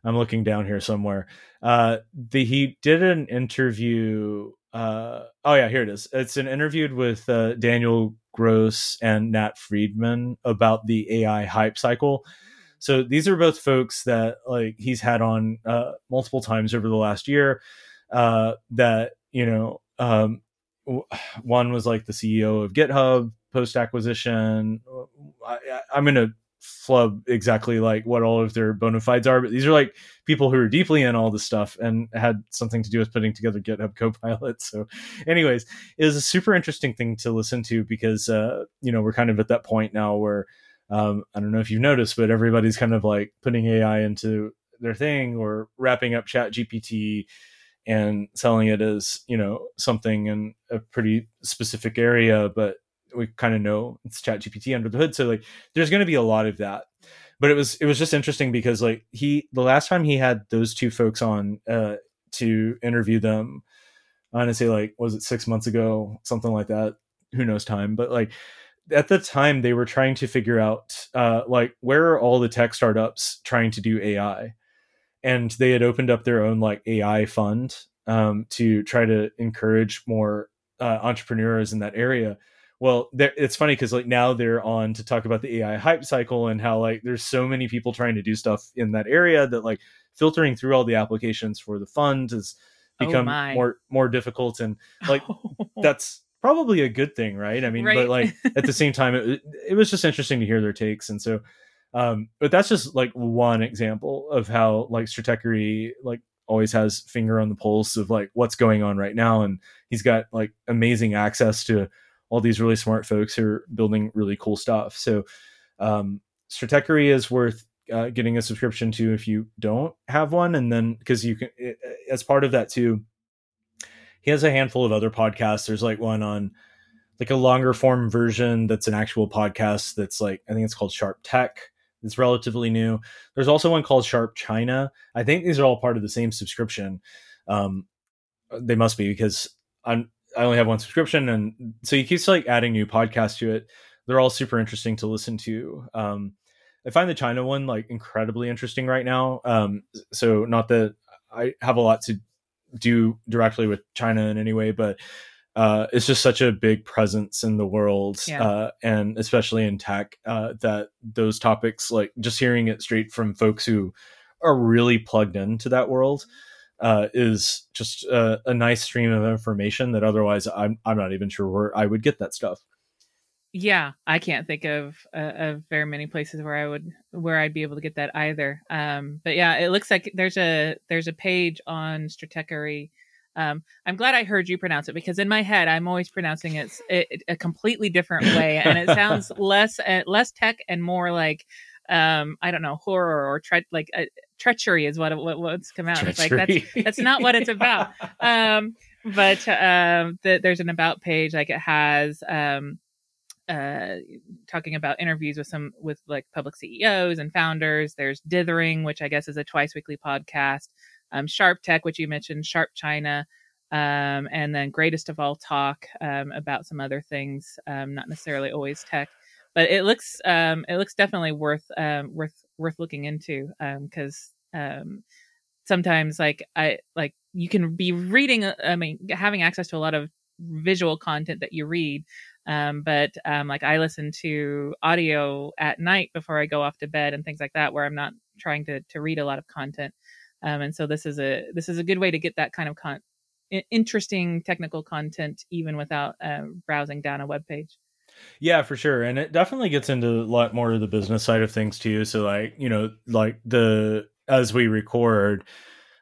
I'm looking down here somewhere. Uh, the he did an interview. Uh, oh yeah, here it is. It's an interview with uh, Daniel Gross and Nat Friedman about the AI hype cycle. So these are both folks that like he's had on uh, multiple times over the last year. Uh, that you know, um, one was like the CEO of GitHub post acquisition. I, am going to flub exactly like what all of their bona fides are, but these are like people who are deeply in all this stuff and had something to do with putting together GitHub Copilot. So, anyways, it was a super interesting thing to listen to because uh, you know we're kind of at that point now where um, I don't know if you've noticed, but everybody's kind of like putting AI into their thing or wrapping up Chat GPT and selling it as you know something in a pretty specific area but we kind of know it's chat gpt under the hood so like there's going to be a lot of that. But it was it was just interesting because like he the last time he had those two folks on uh to interview them say like was it six months ago? Something like that. Who knows time? But like at the time they were trying to figure out uh like where are all the tech startups trying to do ai and they had opened up their own like AI fund um, to try to encourage more uh, entrepreneurs in that area. Well, it's funny because like now they're on to talk about the AI hype cycle and how like there's so many people trying to do stuff in that area that like filtering through all the applications for the fund has Oh become my. more more difficult and like that's probably a good thing, right? I mean, Right. but like at the same time, it, it was just interesting to hear their takes, and so, um, but that's just like one example of how like Stratechery like always has finger on the pulse of like what's going on right now, and he's got like amazing access to all these really smart folks who are building really cool stuff. So, um, Stratechery is worth uh, getting a subscription to if you don't have one, and then because you can, i- as part of that too, he has a handful of other podcasts. There's like one on like a longer form version that's an actual podcast that's like I think it's called Sharp Tech. It's relatively new. There's also one called Sharp China. I think these are all part of the same subscription. Um, they must be because I'm I only have one subscription, and so he keeps like adding new podcasts to it. They're all super interesting to listen to. Um, I find the China one like incredibly interesting right now. Um, so not that I have a lot to do directly with China in any way, but uh, it's just such a big presence in the world, Yeah. uh, and especially in tech, uh, that those topics, like just hearing it straight from folks who are really plugged into that world, uh, is just a, a nice stream of information that otherwise I'm I'm not even sure where I would get that stuff. yeah i can't think of uh, of very many places where i would where i'd be able to get that either um but yeah it looks like there's a there's a page on stratechery um i'm glad i heard you pronounce it because in my head i'm always pronouncing it, it a completely different way and it sounds less uh, less tech and more like um i don't know horror or tre- like uh, treachery is what, what what's come out it's like that's that's not what it's about. um but um the, there's an about page like it has um uh, talking about interviews with some with like public CEOs and founders. There's Dithering, which I guess is a twice weekly podcast. Um, Sharp Tech, which you mentioned, Sharp China, um, and then Greatest of All Talk um, about some other things, um, not necessarily always tech, but it looks um, it looks definitely worth um, worth worth looking into because sometimes like I like you can be reading. Uh, I mean, having access to a lot of visual content that you read um, but um, like I listen to audio at night before I go off to bed and things like that, where I'm not trying to to read a lot of content. Um, and so this is a this is a good way to get that kind of con- interesting technical content even without uh, browsing down a web page. Yeah, for sure. And it definitely gets into a lot more of the business side of things too. So like, you know, like the as we record,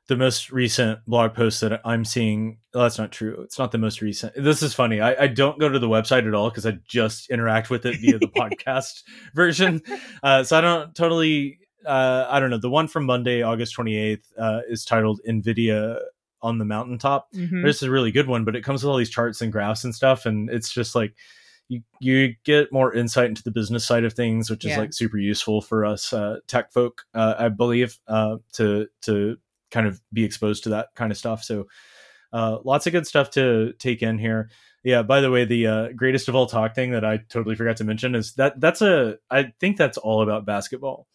the most recent blog post that I'm seeing. Well, that's not true. It's not the most recent. This is funny. I, I don't go to the website at all because I just interact with it via the podcast version. Uh, so I don't totally. Uh, I don't know. The one from Monday, August 28th, uh, is titled "NVIDIA on the Mountaintop." Mm-hmm. This is a really good one, but it comes with all these charts and graphs and stuff, and it's just like you you get more insight into the business side of things, which is yeah. like super useful for us uh, tech folk, uh, I believe, uh, to to kind of be exposed to that kind of stuff. So uh, lots of good stuff to take in here. Yeah. By the way, the uh, greatest of all talk thing that I totally forgot to mention is that that's a I think that's all about basketball.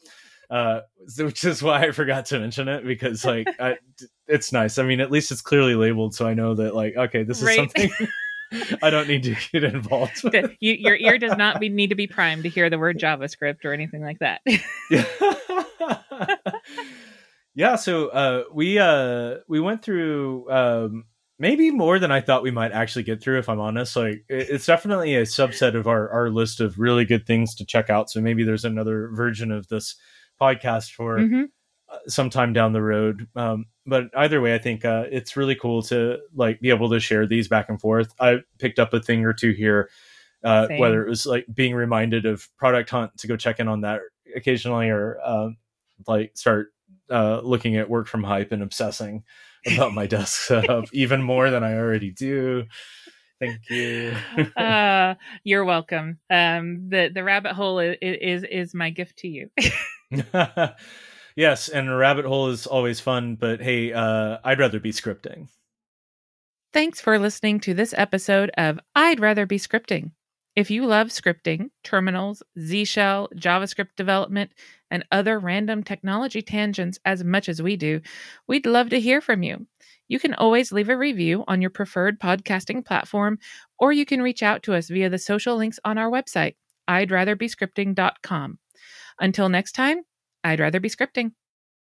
Uh, which is why I forgot to mention it because like I, it's nice. I mean, at least it's clearly labeled, so I know that like okay, this is right. something. I don't need to get involved. you, your ear does not be, need to be primed to hear the word JavaScript or anything like that. yeah. Yeah, so uh, we uh, we went through um, maybe more than I thought we might actually get through. If I'm honest, like it's definitely a subset of our our list of really good things to check out. So maybe there's another version of this podcast for mm-hmm. Uh, sometime down the road. Um, but either way, I think uh, it's really cool to like be able to share these back and forth. I picked up a thing or two here. Uh, whether it was like being reminded of product hunt to go check in on that occasionally or uh, like start uh, looking at work from hype and obsessing about my desk setup even more than I already do. Thank you. uh, you're welcome. Um, the the rabbit hole is is, is my gift to you. yes, and a rabbit hole is always fun, but hey, uh, I'd rather be scripting. Thanks for listening to this episode of I'd Rather Be Scripting. If you love scripting, terminals, Z Shell, JavaScript development, and other random technology tangents as much as we do, we'd love to hear from you. You can always leave a review on your preferred podcasting platform, or you can reach out to us via the social links on our website, I'd rather be scripting.com. Until next time, I'd rather be scripting.